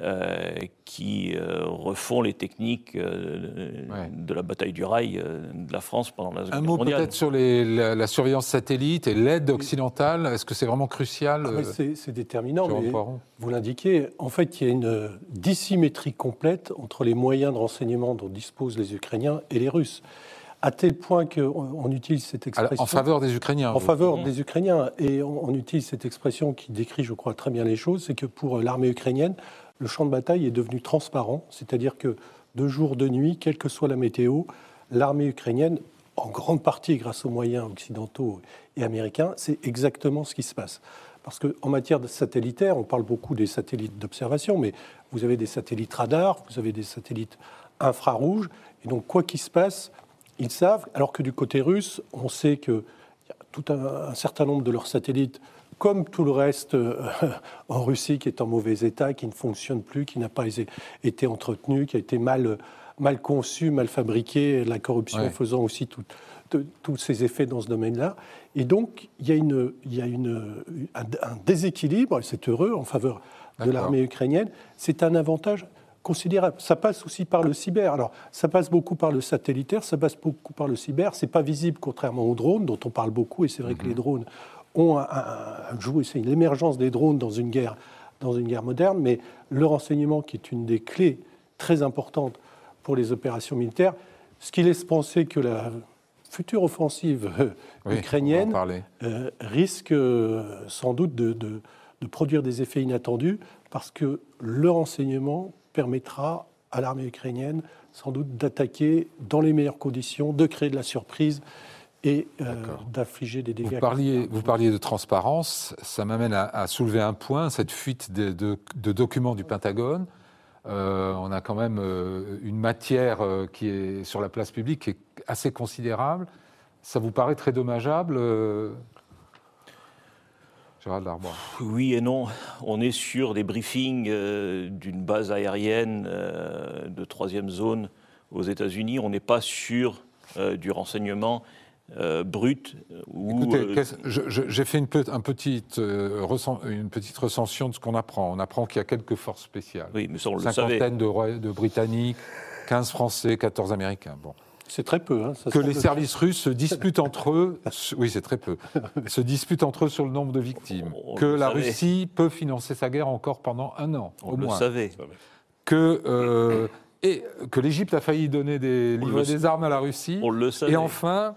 euh, qui euh, refont les techniques de la bataille du rail de la France pendant la Seconde Guerre mondiale. Un mot peut-être sur la, surveillance satellite et l'aide occidentale. Est-ce que c'est vraiment crucial ah, C'est déterminant, mais vous l'indiquez. En fait, il y a une dissymétrie complète entre les moyens de renseignement dont disposent les Ukrainiens et les Russes à tel point qu'on utilise cette expression. en faveur des Ukrainiens. En faveur des Ukrainiens. Et on, utilise cette expression qui décrit, je crois, très bien les choses c'est que pour l'armée ukrainienne, le champ de bataille est devenu transparent. C'est-à-dire que de jour, de nuit, quelle que soit la météo, l'armée ukrainienne, en grande partie grâce aux moyens occidentaux et américains, c'est exactement ce qui se passe. Parce qu'en matière de satellitaire, on parle beaucoup des satellites d'observation, mais vous avez des satellites radars, vous avez des satellites infrarouges, et donc quoi qu'il se passe, ils savent, alors que du côté russe, on sait qu'il y a tout un, certain nombre de leurs satellites, comme tout le reste euh, en Russie, qui est en mauvais état, qui ne fonctionne plus, qui n'a pas été entretenu, qui a été mal, mal conçu, mal fabriqué, la corruption faisant aussi tous ces effets dans ce domaine-là. Et donc, il y a, une, il y a une, un, déséquilibre, et c'est heureux, en faveur de l'armée ukrainienne. C'est un avantage considérable. Ça passe aussi par le cyber. Alors, ça passe beaucoup par le satellitaire, ça passe beaucoup par le cyber. C'est pas visible, contrairement aux drones, dont on parle beaucoup. Et c'est vrai que les mhm. drones ont un, un, c'est l'émergence des drones dans une guerre, dans une guerre moderne. Mais le renseignement, qui est une des clés très importantes pour les opérations militaires, ce qui laisse penser que la future offensive ukrainienne risque sans doute de, de produire des effets inattendus parce que le renseignement permettra à l'armée ukrainienne sans doute d'attaquer dans les meilleures conditions, de créer de la surprise et euh, d'affliger des dégâts. Vous parliez, vous parliez, de transparence, ça m'amène à, soulever un point, cette fuite de, documents du Pentagone. Euh, on a quand même euh, une matière qui est sur la place publique qui est assez considérable. Ça vous paraît très dommageable oui et non. On est sur des briefings euh, d'une base aérienne euh, de troisième zone aux États-Unis. On n'est pas sur euh, du renseignement brut. Écoutez, j'ai fait une, un petite, une petite recension de ce qu'on apprend. On apprend qu'il y a quelques forces spéciales. Oui, mais ça, on le Cinquantaine de, de Britanniques, 15 Français, 14 Américains. Bon. C'est très peu. Hein, que les services russes se disputent entre eux, oui c'est très peu, se disputent entre eux sur le nombre de victimes. que la Russie peut financer sa guerre encore pendant un an, on au le savait. Que, euh, et que l'Égypte a failli donner des, livrer des armes à la Russie. On le savait. Et enfin,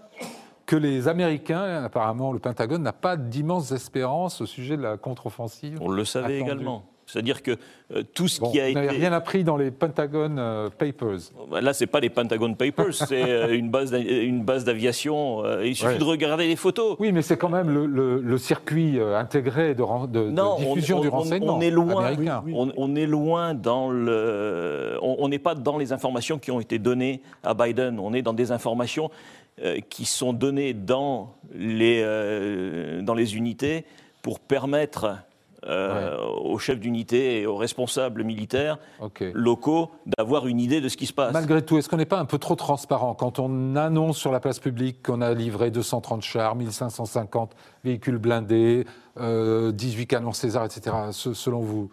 que les Américains, apparemment le Pentagone, n'a pas d'immenses espérances au sujet de la contre-offensive. On le savait également. C'est-à-dire que euh, tout ce qui a été. Vous rien appris dans les Pentagon euh, Papers. Bah, là, ce n'est pas les Pentagon Papers, c'est euh, une base d'aviation. il suffit de regarder les photos. Oui, mais c'est quand même le, circuit intégré de, de, diffusion du renseignement. On est loin. On, est loin dans le. On n'est pas dans les informations qui ont été données à Biden. On est dans des informations qui sont données dans les dans les unités pour permettre euh, aux chefs d'unité et aux responsables militaires locaux d'avoir une idée de ce qui se passe. Malgré tout, est-ce qu'on n'est pas un peu trop transparent quand on annonce sur la place publique qu'on a livré 230 chars, 1550 véhicules blindés, 18 euh, canons César, etc., selon vous?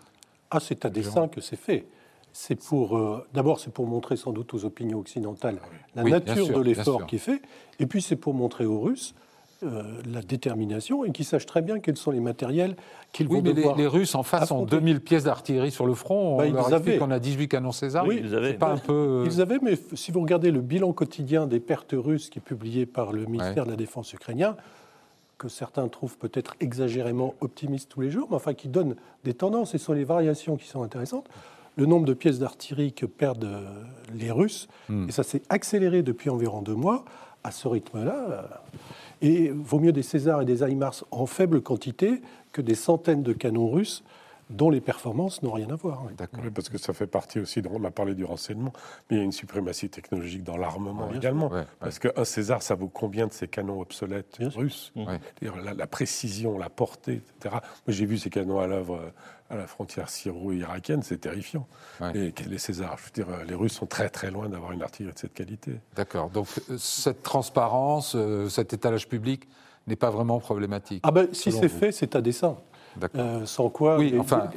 Ah, c'est à dessein que c'est fait. C'est pour, euh, d'abord, c'est pour montrer sans doute aux opinions occidentales la nature de l'effort qui est fait, et puis c'est pour montrer aux Russes euh, la détermination et qu'ils sachent très bien quels sont les matériels qu'ils vont mais devoir les, les, Russes en face ont 2000 pièces d'artillerie sur le front. Bah, on leur explique qu'on a 18 canons César. Oui, ils avaient. Pas un peu... Euh, ils avaient, mais si vous regardez le bilan quotidien des pertes russes qui est publié par le ministère de la Défense ukrainien, que certains trouvent peut-être exagérément optimiste tous les jours, mais enfin qui donne des tendances et ce sont les variations qui sont intéressantes. Le nombre de pièces d'artillerie que perdent euh, les Russes, hmm. et ça s'est accéléré depuis environ deux mois, à ce rythme-là. Et vaut mieux des Césars et des HIMARS en faible quantité que des centaines de canons russes dont les performances n'ont rien à voir. Oui, parce que ça fait partie aussi, on a parlé du renseignement, mais il y a une suprématie technologique dans l'armement également. parce qu'un César, ça vaut combien de ces canons obsolètes russes la, la, précision, la portée, etc. Moi, j'ai vu ces canons à l'œuvre à la frontière syro-irakienne, c'est terrifiant. Et les Césars, je veux dire, les Russes sont très très loin d'avoir une artillerie de cette qualité. D'accord. Donc euh, cette transparence, euh, cet étalage public n'est pas vraiment problématique. Ah ben, si c'est fait, c'est à dessein. Euh, sans quoi. Oui, enfin,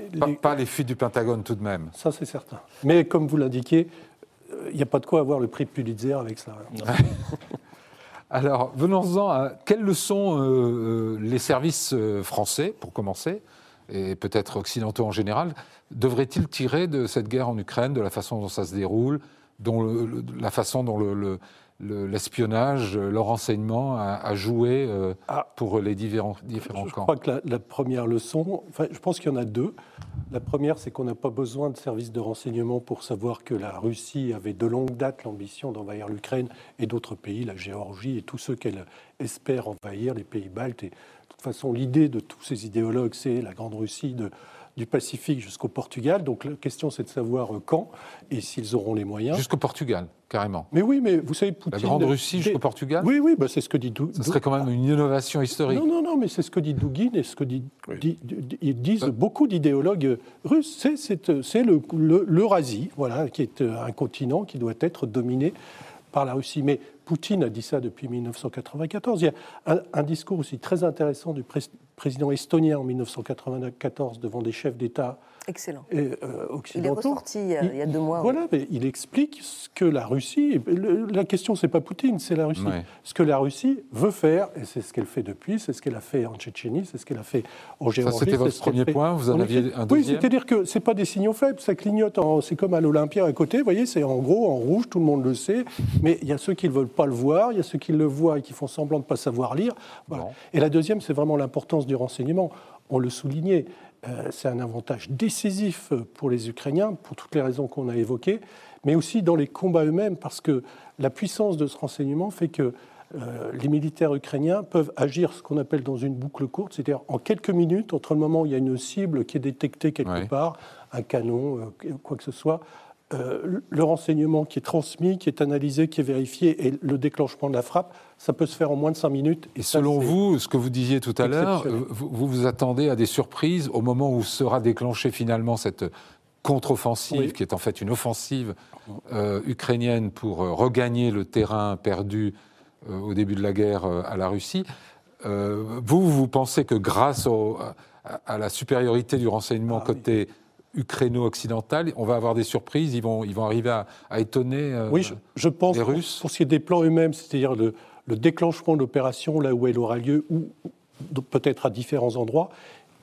Pas, les fuites du Pentagone tout de même. Ça, c'est certain. Mais comme vous l'indiquez, il n'y a pas de quoi avoir le prix Pulitzer avec cela. Alors, venons-en à quelles leçons les services français, pour commencer, et peut-être occidentaux en général, devraient-ils tirer de cette guerre en Ukraine, de la façon dont ça se déroule, dont la façon dont l'espionnage, le, le, renseignement a, joué euh, ah. pour les différents, différents camps Je crois que la, première leçon, enfin, je pense qu'il y en a deux. La première, c'est qu'on n'a pas besoin de services de renseignement pour savoir que la Russie avait de longue date l'ambition d'envahir l'Ukraine et d'autres pays, la Géorgie et tous ceux qu'elle espère envahir, les pays baltes et toute façon, l'idée de tous ces idéologues, c'est la Grande Russie de, du Pacifique jusqu'au Portugal. Donc la question, c'est de savoir euh, quand et s'ils auront les moyens. Jusqu'au Portugal, carrément. Mais oui, mais vous savez, Poutine... La Grande Russie jusqu'au Portugal Oui, oui, bah, c'est ce que dit Dugin. Ce serait quand même une innovation historique. Non, non, non, mais c'est ce que dit Dugin et ce que dit, ils disent beaucoup d'idéologues russes. C'est l'Eurasie, voilà, qui est euh, un continent qui doit être dominé par la Russie. Mais Poutine a dit ça depuis 1994. Il y a un, discours aussi très intéressant du président estonien en 1994 devant des chefs d'État Excellent. Et, occidentaux. Il est ressorti il, y a deux mois. Voilà, mais il explique ce que la Russie. la question, c'est pas Poutine, c'est la Russie. Ce que la Russie veut faire, et c'est ce qu'elle fait depuis, c'est ce qu'elle a fait en Tchétchénie, c'est ce qu'elle a fait en Géorgie. Ça, c'était votre premier point. Vous en aviez un deuxième. Oui, c'est-à-dire que c'est pas des signaux faibles, ça clignote. C'est comme à l'Olympia à côté. Vous voyez, c'est en gros en rouge, tout le monde le sait. Mais il y a ceux qui ne veulent pas le voir, il y a ceux qui le voient et qui font semblant de ne pas savoir lire. Et la deuxième, c'est vraiment l'importance du renseignement. On le soulignait. Euh, c'est un avantage décisif pour les Ukrainiens, pour toutes les raisons qu'on a évoquées, mais aussi dans les combats eux-mêmes, parce que la puissance de ce renseignement fait que euh, les militaires ukrainiens peuvent agir ce qu'on appelle dans une boucle courte, c'est-à-dire en quelques minutes, entre le moment où il y a une cible qui est détectée quelque part, un canon, euh, quoi que ce soit, le renseignement qui est transmis, qui est analysé, qui est vérifié, et le déclenchement de la frappe, ça peut se faire en moins de 5 minutes. Et selon vous, ce que vous disiez tout à l'heure, vous, vous attendez à des surprises au moment où sera déclenchée finalement cette contre-offensive, qui est en fait une offensive euh, ukrainienne pour euh, regagner le terrain perdu euh, au début de la guerre à la Russie. vous, vous pensez que grâce à, la supériorité du renseignement ah côté ukraino-occidental, on va avoir des surprises, ils vont, ils vont arriver à, étonner oui, je, pense, les Russes. pour, pour ce qui est des plans eux-mêmes, c'est-à-dire le, le déclenchement de l'opération là où elle aura lieu, ou peut-être à différents endroits,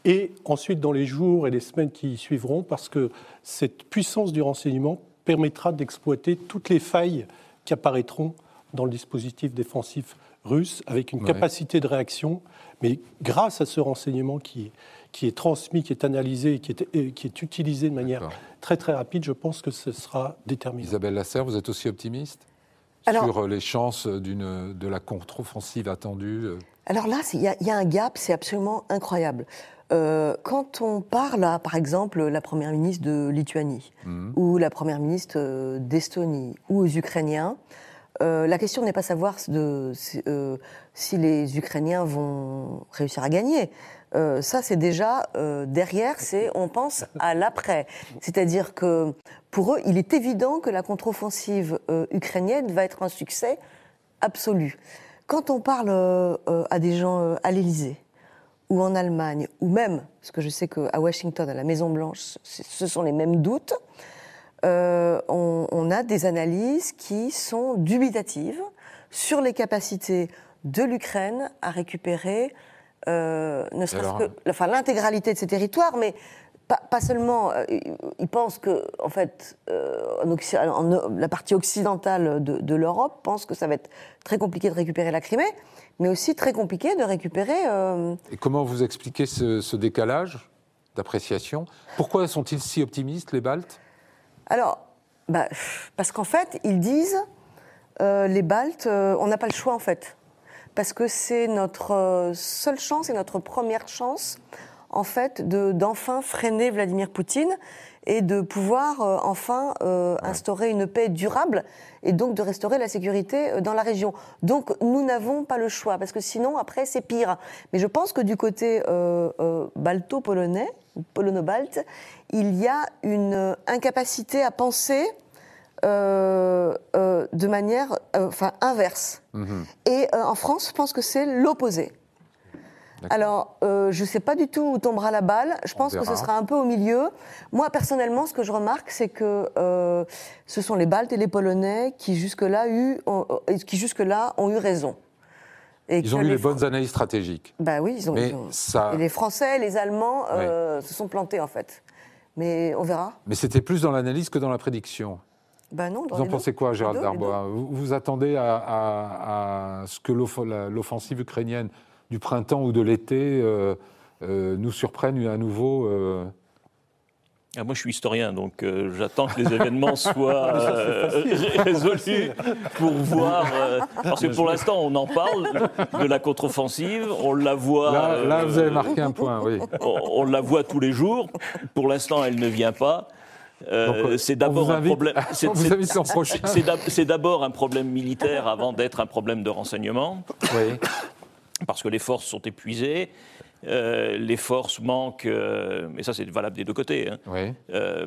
et ensuite dans les jours et les semaines qui suivront, parce que cette puissance du renseignement permettra d'exploiter toutes les failles qui apparaîtront dans le dispositif défensif russe, avec une capacité de réaction, mais grâce à ce renseignement qui, qui est transmis, qui est analysé, qui est, qui est utilisé de manière très très rapide, je pense que ce sera déterminant. Isabelle Lasserre, vous êtes aussi optimiste sur euh, les chances de la contre-offensive attendue euh Alors là, il y, a un gap, c'est absolument incroyable. Euh, quand on parle à, par exemple, la première ministre de Lituanie mhm. ou la première ministre d'Estonie ou aux Ukrainiens, la question n'est pas savoir de, si les Ukrainiens vont réussir à gagner. Euh, ça, c'est déjà euh, derrière, c'est on pense à l'après. C'est-à-dire que pour eux, il est évident que la contre-offensive euh, ukrainienne va être un succès absolu. Quand on parle à des gens à l'Élysée ou en Allemagne, ou même, parce que je sais qu'à Washington, à la Maison Blanche, ce sont les mêmes doutes, on, on a des analyses qui sont dubitatives sur les capacités de l'Ukraine à récupérer euh, ne serait-ce que enfin, l'intégralité de ces territoires, mais pas, seulement. Euh, ils pensent que, en fait, euh, en, la partie occidentale de, l'Europe pense que ça va être très compliqué de récupérer la Crimée, mais aussi très compliqué de récupérer. Et comment vous expliquez ce, décalage d'appréciation? Pourquoi sont-ils si optimistes, les Baltes? Alors, bah, parce qu'en fait, ils disent les Baltes, on n'a pas le choix, en fait. Parce que c'est notre euh, seule chance et notre première chance, en fait, d'enfin freiner Vladimir Poutine et de pouvoir euh, enfin euh, instaurer une paix durable et donc de restaurer la sécurité dans la région. Donc nous n'avons pas le choix parce que sinon après c'est pire. Mais je pense que du côté balto-polonais, polono-balte, il y a une incapacité à penser euh, euh, de manière euh, enfin, inverse. Mhm. Et en France, je pense que c'est l'opposé. Alors, je ne sais pas du tout où tombera la balle. Je pense que ce sera un peu au milieu. Moi, personnellement, ce que je remarque, c'est que ce sont les Baltes et les Polonais qui jusque-là ont, qui jusque -là ont eu raison. Et ils ont eu les, bonnes analyses stratégiques. Bah oui, ils ont. Mais Ça... Et les Français, les Allemands se sont plantés en fait. Mais on verra. Mais c'était plus dans l'analyse que dans la prédiction. Ben non, vous en pensez quoi, Gérald Darbois vous, vous, attendez à, ce que l'offensive ukrainienne du printemps ou de l'été euh, euh, nous surprenne à nouveau euh ah, moi, je suis historien, donc j'attends que les événements soient résolus pour voir. parce que pour l'instant, on en parle de la contre-offensive, on la voit. Là, là, vous avez marqué un point, oui. On, on la voit tous les jours. Pour l'instant, elle ne vient pas. C'est d'abord un problème. C'est d'abord un problème militaire avant d'être un problème de renseignement. Oui. Parce que les forces sont épuisées. Euh, les forces manquent, euh, et ça c'est valable des deux côtés, hein, oui.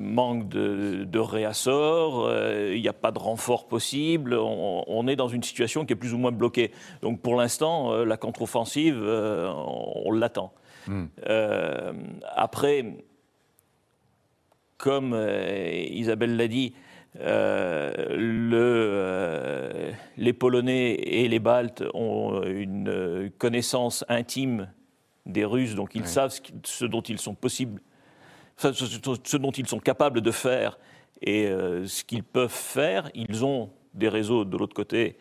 manquent de, de réassorts, il n'y a pas de renfort possible, on, est dans une situation qui est plus ou moins bloquée. Donc pour l'instant, la contre-offensive, on, l'attend. Hmm. après, comme Isabelle l'a dit, le, les Polonais et les Baltes ont une connaissance intime des Russes, donc ils savent ce, dont ils sont possibles, ce, dont ils sont capables de faire et ce qu'ils peuvent faire. Ils ont des réseaux de l'autre côté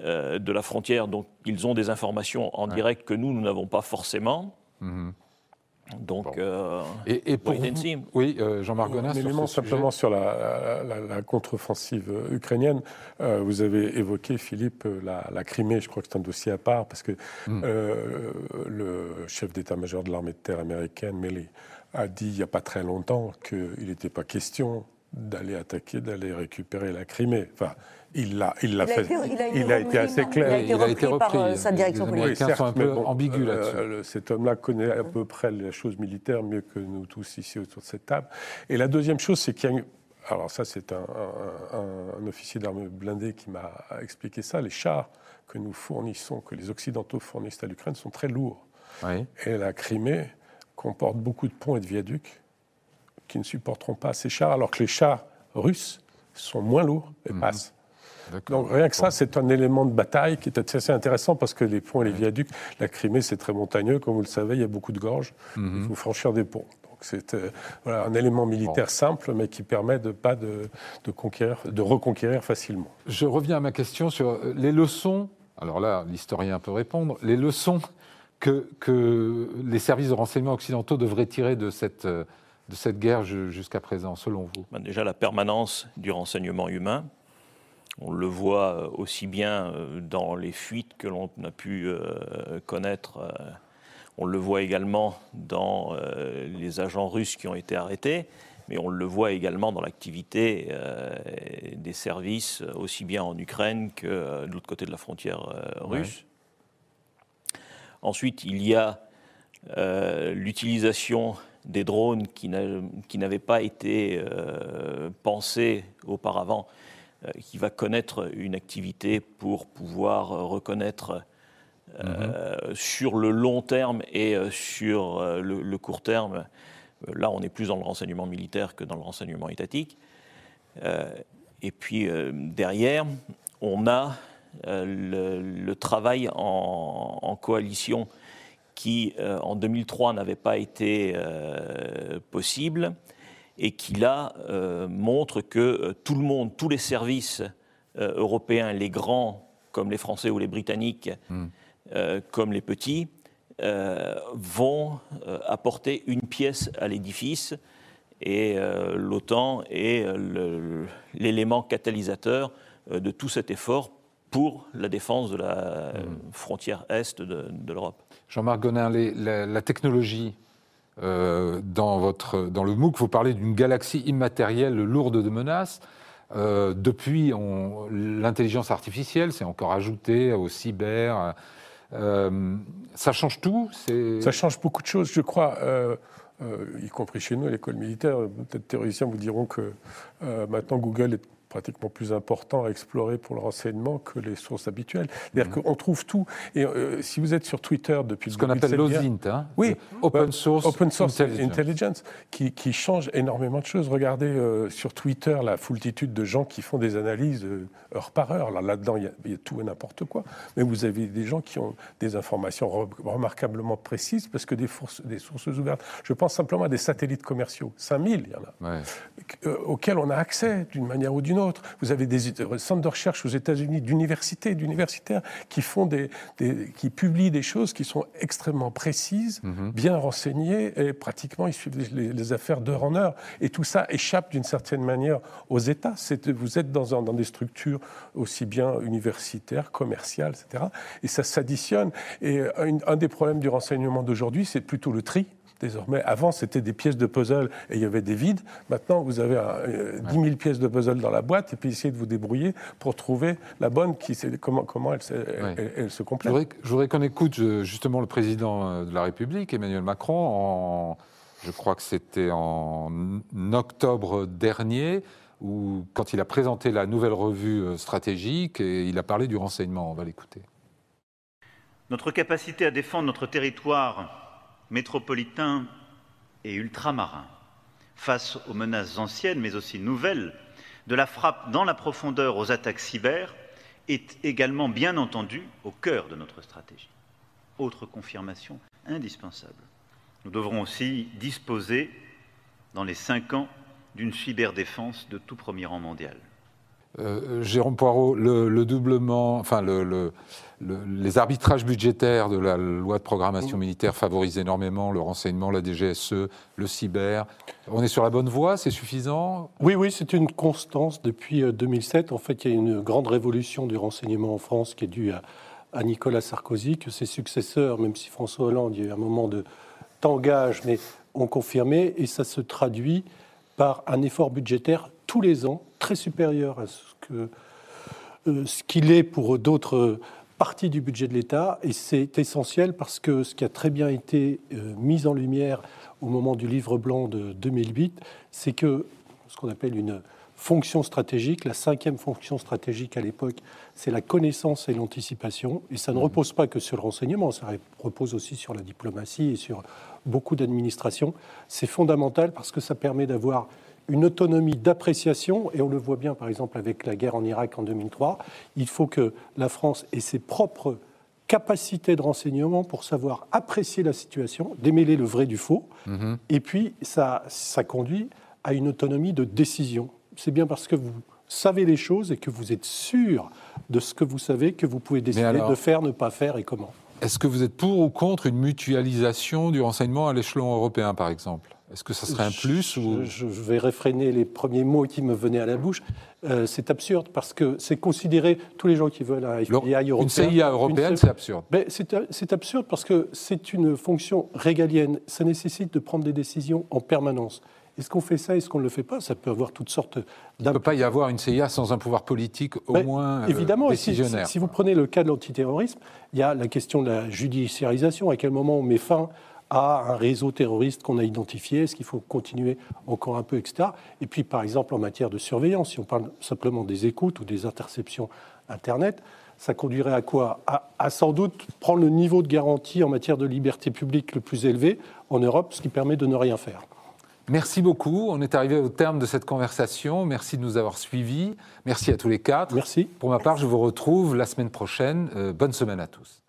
euh, de la frontière, donc ils ont des informations en direct que nous, nous n'avons pas forcément. Mhm. Donc, euh, et, pour oui, euh, Jean-Marc Gonin, sur simplement sur la, contre-offensive ukrainienne. vous avez évoqué, Philippe, la, Crimée. Je crois que c'est un dossier à part parce que mhm. le chef d'état-major de l'armée de terre américaine, Milley, a dit il n'y a pas très longtemps qu'il n'était pas question d'aller attaquer, d'aller récupérer la Crimée. Enfin, il l'a, il l'a fait. il, a été, assez clair. Il a été repris, par euh, sa direction politique. Les sont un peu ambigus là-dessus. Euh, cet homme-là connaît à peu près les choses militaires mieux que nous tous ici autour de cette table. Et la deuxième chose, c'est qu'il y a alors ça, c'est un, un, officier d'armes blindées qui m'a expliqué ça. Les chars que nous fournissons, que les Occidentaux fournissent à l'Ukraine, sont très lourds. Et la Crimée comporte beaucoup de ponts et de viaducs qui ne supporteront pas ces chars, alors que les chars russes sont moins lourds et mhm. passent. Donc rien que ça, c'est un élément de bataille qui est assez intéressant parce que les ponts et les viaducs, la Crimée, c'est très montagneux, comme vous le savez, il y a beaucoup de gorges, mhm. il faut franchir des ponts. Donc c'est euh, voilà, un élément militaire simple, mais qui permet de pas de, de, conquérir, de reconquérir facilement. Je reviens à ma question sur euh, les leçons. Alors là, l'historien peut répondre. Les leçons que, que les services de renseignement occidentaux devraient tirer de cette euh, de cette guerre jusqu'à présent, selon vous? Ben, Déjà la permanence du renseignement humain, on le voit euh, aussi bien euh, dans les fuites que l'on a pu euh, connaître. On le voit également dans les agents russes qui ont été arrêtés, mais on le voit également dans l'activité des services, aussi bien en Ukraine que de l'autre côté de la frontière russe. Ensuite, il y a l'utilisation des drones qui n'avaient pas été pensés auparavant qui va connaître une activité pour pouvoir reconnaître euh, mhm. sur le long terme et euh, sur le, court terme. Là, on est plus dans le renseignement militaire que dans le renseignement étatique. et puis derrière, on a le, travail en, coalition qui, en 2003, n'avait pas été possible et qui là euh, montre que euh, tout le monde, tous les services euh, européens, les grands comme les Français ou les Britanniques, hmm. comme les petits, vont apporter une pièce à l'édifice et l'OTAN est l'élément catalysateur de tout cet effort pour la défense de la hmm. frontière est de, l'Europe. Jean-Marc Gonin, la, technologie euh, dans, votre, dans le MOOC, vous parlez d'une galaxie immatérielle lourde de menaces. Euh, depuis, l'intelligence artificielle s'est encore ajoutée au cyber. Euh, ça change tout Ça change beaucoup de choses, je crois. y compris chez nous, à l'école militaire, peut-être théoriciens vous diront que maintenant Google est pratiquement plus important à explorer pour le renseignement que les sources habituelles. C'est-à-dire mhm. qu'on trouve tout. Et euh, si vous êtes sur Twitter depuis ce qu'on appelle l'OSINT, hein oui, Open Source, Open Source Intelligence, qui, qui, change énormément de choses. Regardez euh, sur Twitter la foultitude de gens qui font des analyses euh, heure par heure. Là-dedans, il y, a tout et n'importe quoi. Mais vous avez des gens qui ont des informations remarquablement précises parce que des, des, sources ouvertes. Je pense simplement à des satellites commerciaux. 5000, il y en a. auxquels on a accès d'une manière ou d'une autre. Vous avez des centres de recherche aux États-Unis, d'universités, d'universitaires qui font des, qui publient des choses qui sont extrêmement précises, mhm. bien renseignées et pratiquement ils suivent les, affaires d'heure en heure. Et tout ça échappe d'une certaine manière aux États. Vous êtes dans, dans des structures aussi bien universitaires, commerciales, etc. Et ça s'additionne. Et un des problèmes du renseignement d'aujourd'hui, c'est plutôt le tri désormais. Avant, c'était des pièces de puzzle et il y avait des vides. Maintenant, vous avez 10 euh, 000 pièces de puzzle dans la boîte et puis essayez de vous débrouiller pour trouver la bonne, qui, comment, comment elle, elle, se complète. Je voudrais, qu'on écoute euh, justement le président euh, de la République, Emmanuel Macron, en, je crois que c'était en octobre dernier, où, quand il a présenté la nouvelle revue stratégique, et il a parlé du renseignement. On va l'écouter. Notre capacité à défendre notre territoire métropolitain et ultramarin face aux menaces anciennes, mais aussi nouvelles, de la frappe dans la profondeur aux attaques cyber, est également bien entendu au cœur de notre stratégie. Autre confirmation indispensable. Nous devrons aussi disposer, dans les cinq ans, d'une cyberdéfense de tout premier rang mondial. Euh, Jérôme Poirot, le, doublement, enfin le, les arbitrages budgétaires de la loi de programmation militaire favorisent énormément le renseignement, la DGSE, le cyber. On est sur la bonne voie, c'est suffisant? Oui, oui, c'est une constance depuis 2007. En fait, il y a une grande révolution du renseignement en France qui est due à, à Nicolas Sarkozy, que ses successeurs, même si François Hollande, il y a eu un moment de tangage, mais ont confirmé, et ça se traduit par un effort budgétaire tous les ans très supérieur à ce que euh, ce qu'il est pour d'autres parties du budget de l'État. Et c'est essentiel parce que ce qui a très bien été euh, mis en lumière au moment du livre blanc de 2008, c'est que ce qu'on appelle une fonction stratégique, la cinquième fonction stratégique à l'époque, c'est la connaissance et l'anticipation. Et ça ne mmh. repose pas que sur le renseignement, ça repose aussi sur la diplomatie et sur beaucoup d'administrations. C'est fondamental parce que ça permet d'avoir une autonomie d'appréciation, et on le voit bien par exemple avec la guerre en Irak en 2003, il faut que la France ait ses propres capacités de renseignement pour savoir apprécier la situation, démêler le vrai du faux, mhm. et puis ça, ça conduit à une autonomie de décision. C'est bien parce que vous savez les choses et que vous êtes sûr de ce que vous savez que vous pouvez décider de faire, ne pas faire et comment. Est-ce que vous êtes pour ou contre une mutualisation du renseignement à l'échelon européen, par exemple? Est-ce que ça serait un plus ou... je, vais réfréner les premiers mots qui me venaient à la bouche. Euh, c'est absurde parce que c'est considéré, tous les gens qui veulent un FBI européen... Une CIA européenne, c'est absurde. c'est absurde parce que c'est une fonction régalienne. Ça nécessite de prendre des décisions en permanence. Est-ce qu'on fait ça Est-ce qu'on ne le fait pas? Ça peut avoir toutes sortes Il ne peut pas y avoir une CIA sans un pouvoir politique au moins euh, évidemment, décisionnaire. Si, si, vous prenez le cas de l'antiterrorisme, il y a la question de la judiciarisation. À quel moment on met fin à un réseau terroriste qu'on a identifié Est-ce qu'il faut continuer encore un peu, etc. Et puis, par exemple, en matière de surveillance, si on parle simplement des écoutes ou des interceptions Internet, ça conduirait à quoi? À, sans doute prendre le niveau de garantie en matière de liberté publique le plus élevé en Europe, ce qui permet de ne rien faire. Merci beaucoup. On est arrivé au terme de cette conversation. Merci de nous avoir suivis. Merci à tous les quatre. Merci. Pour ma part, je vous retrouve la semaine prochaine. Euh, bonne semaine à tous.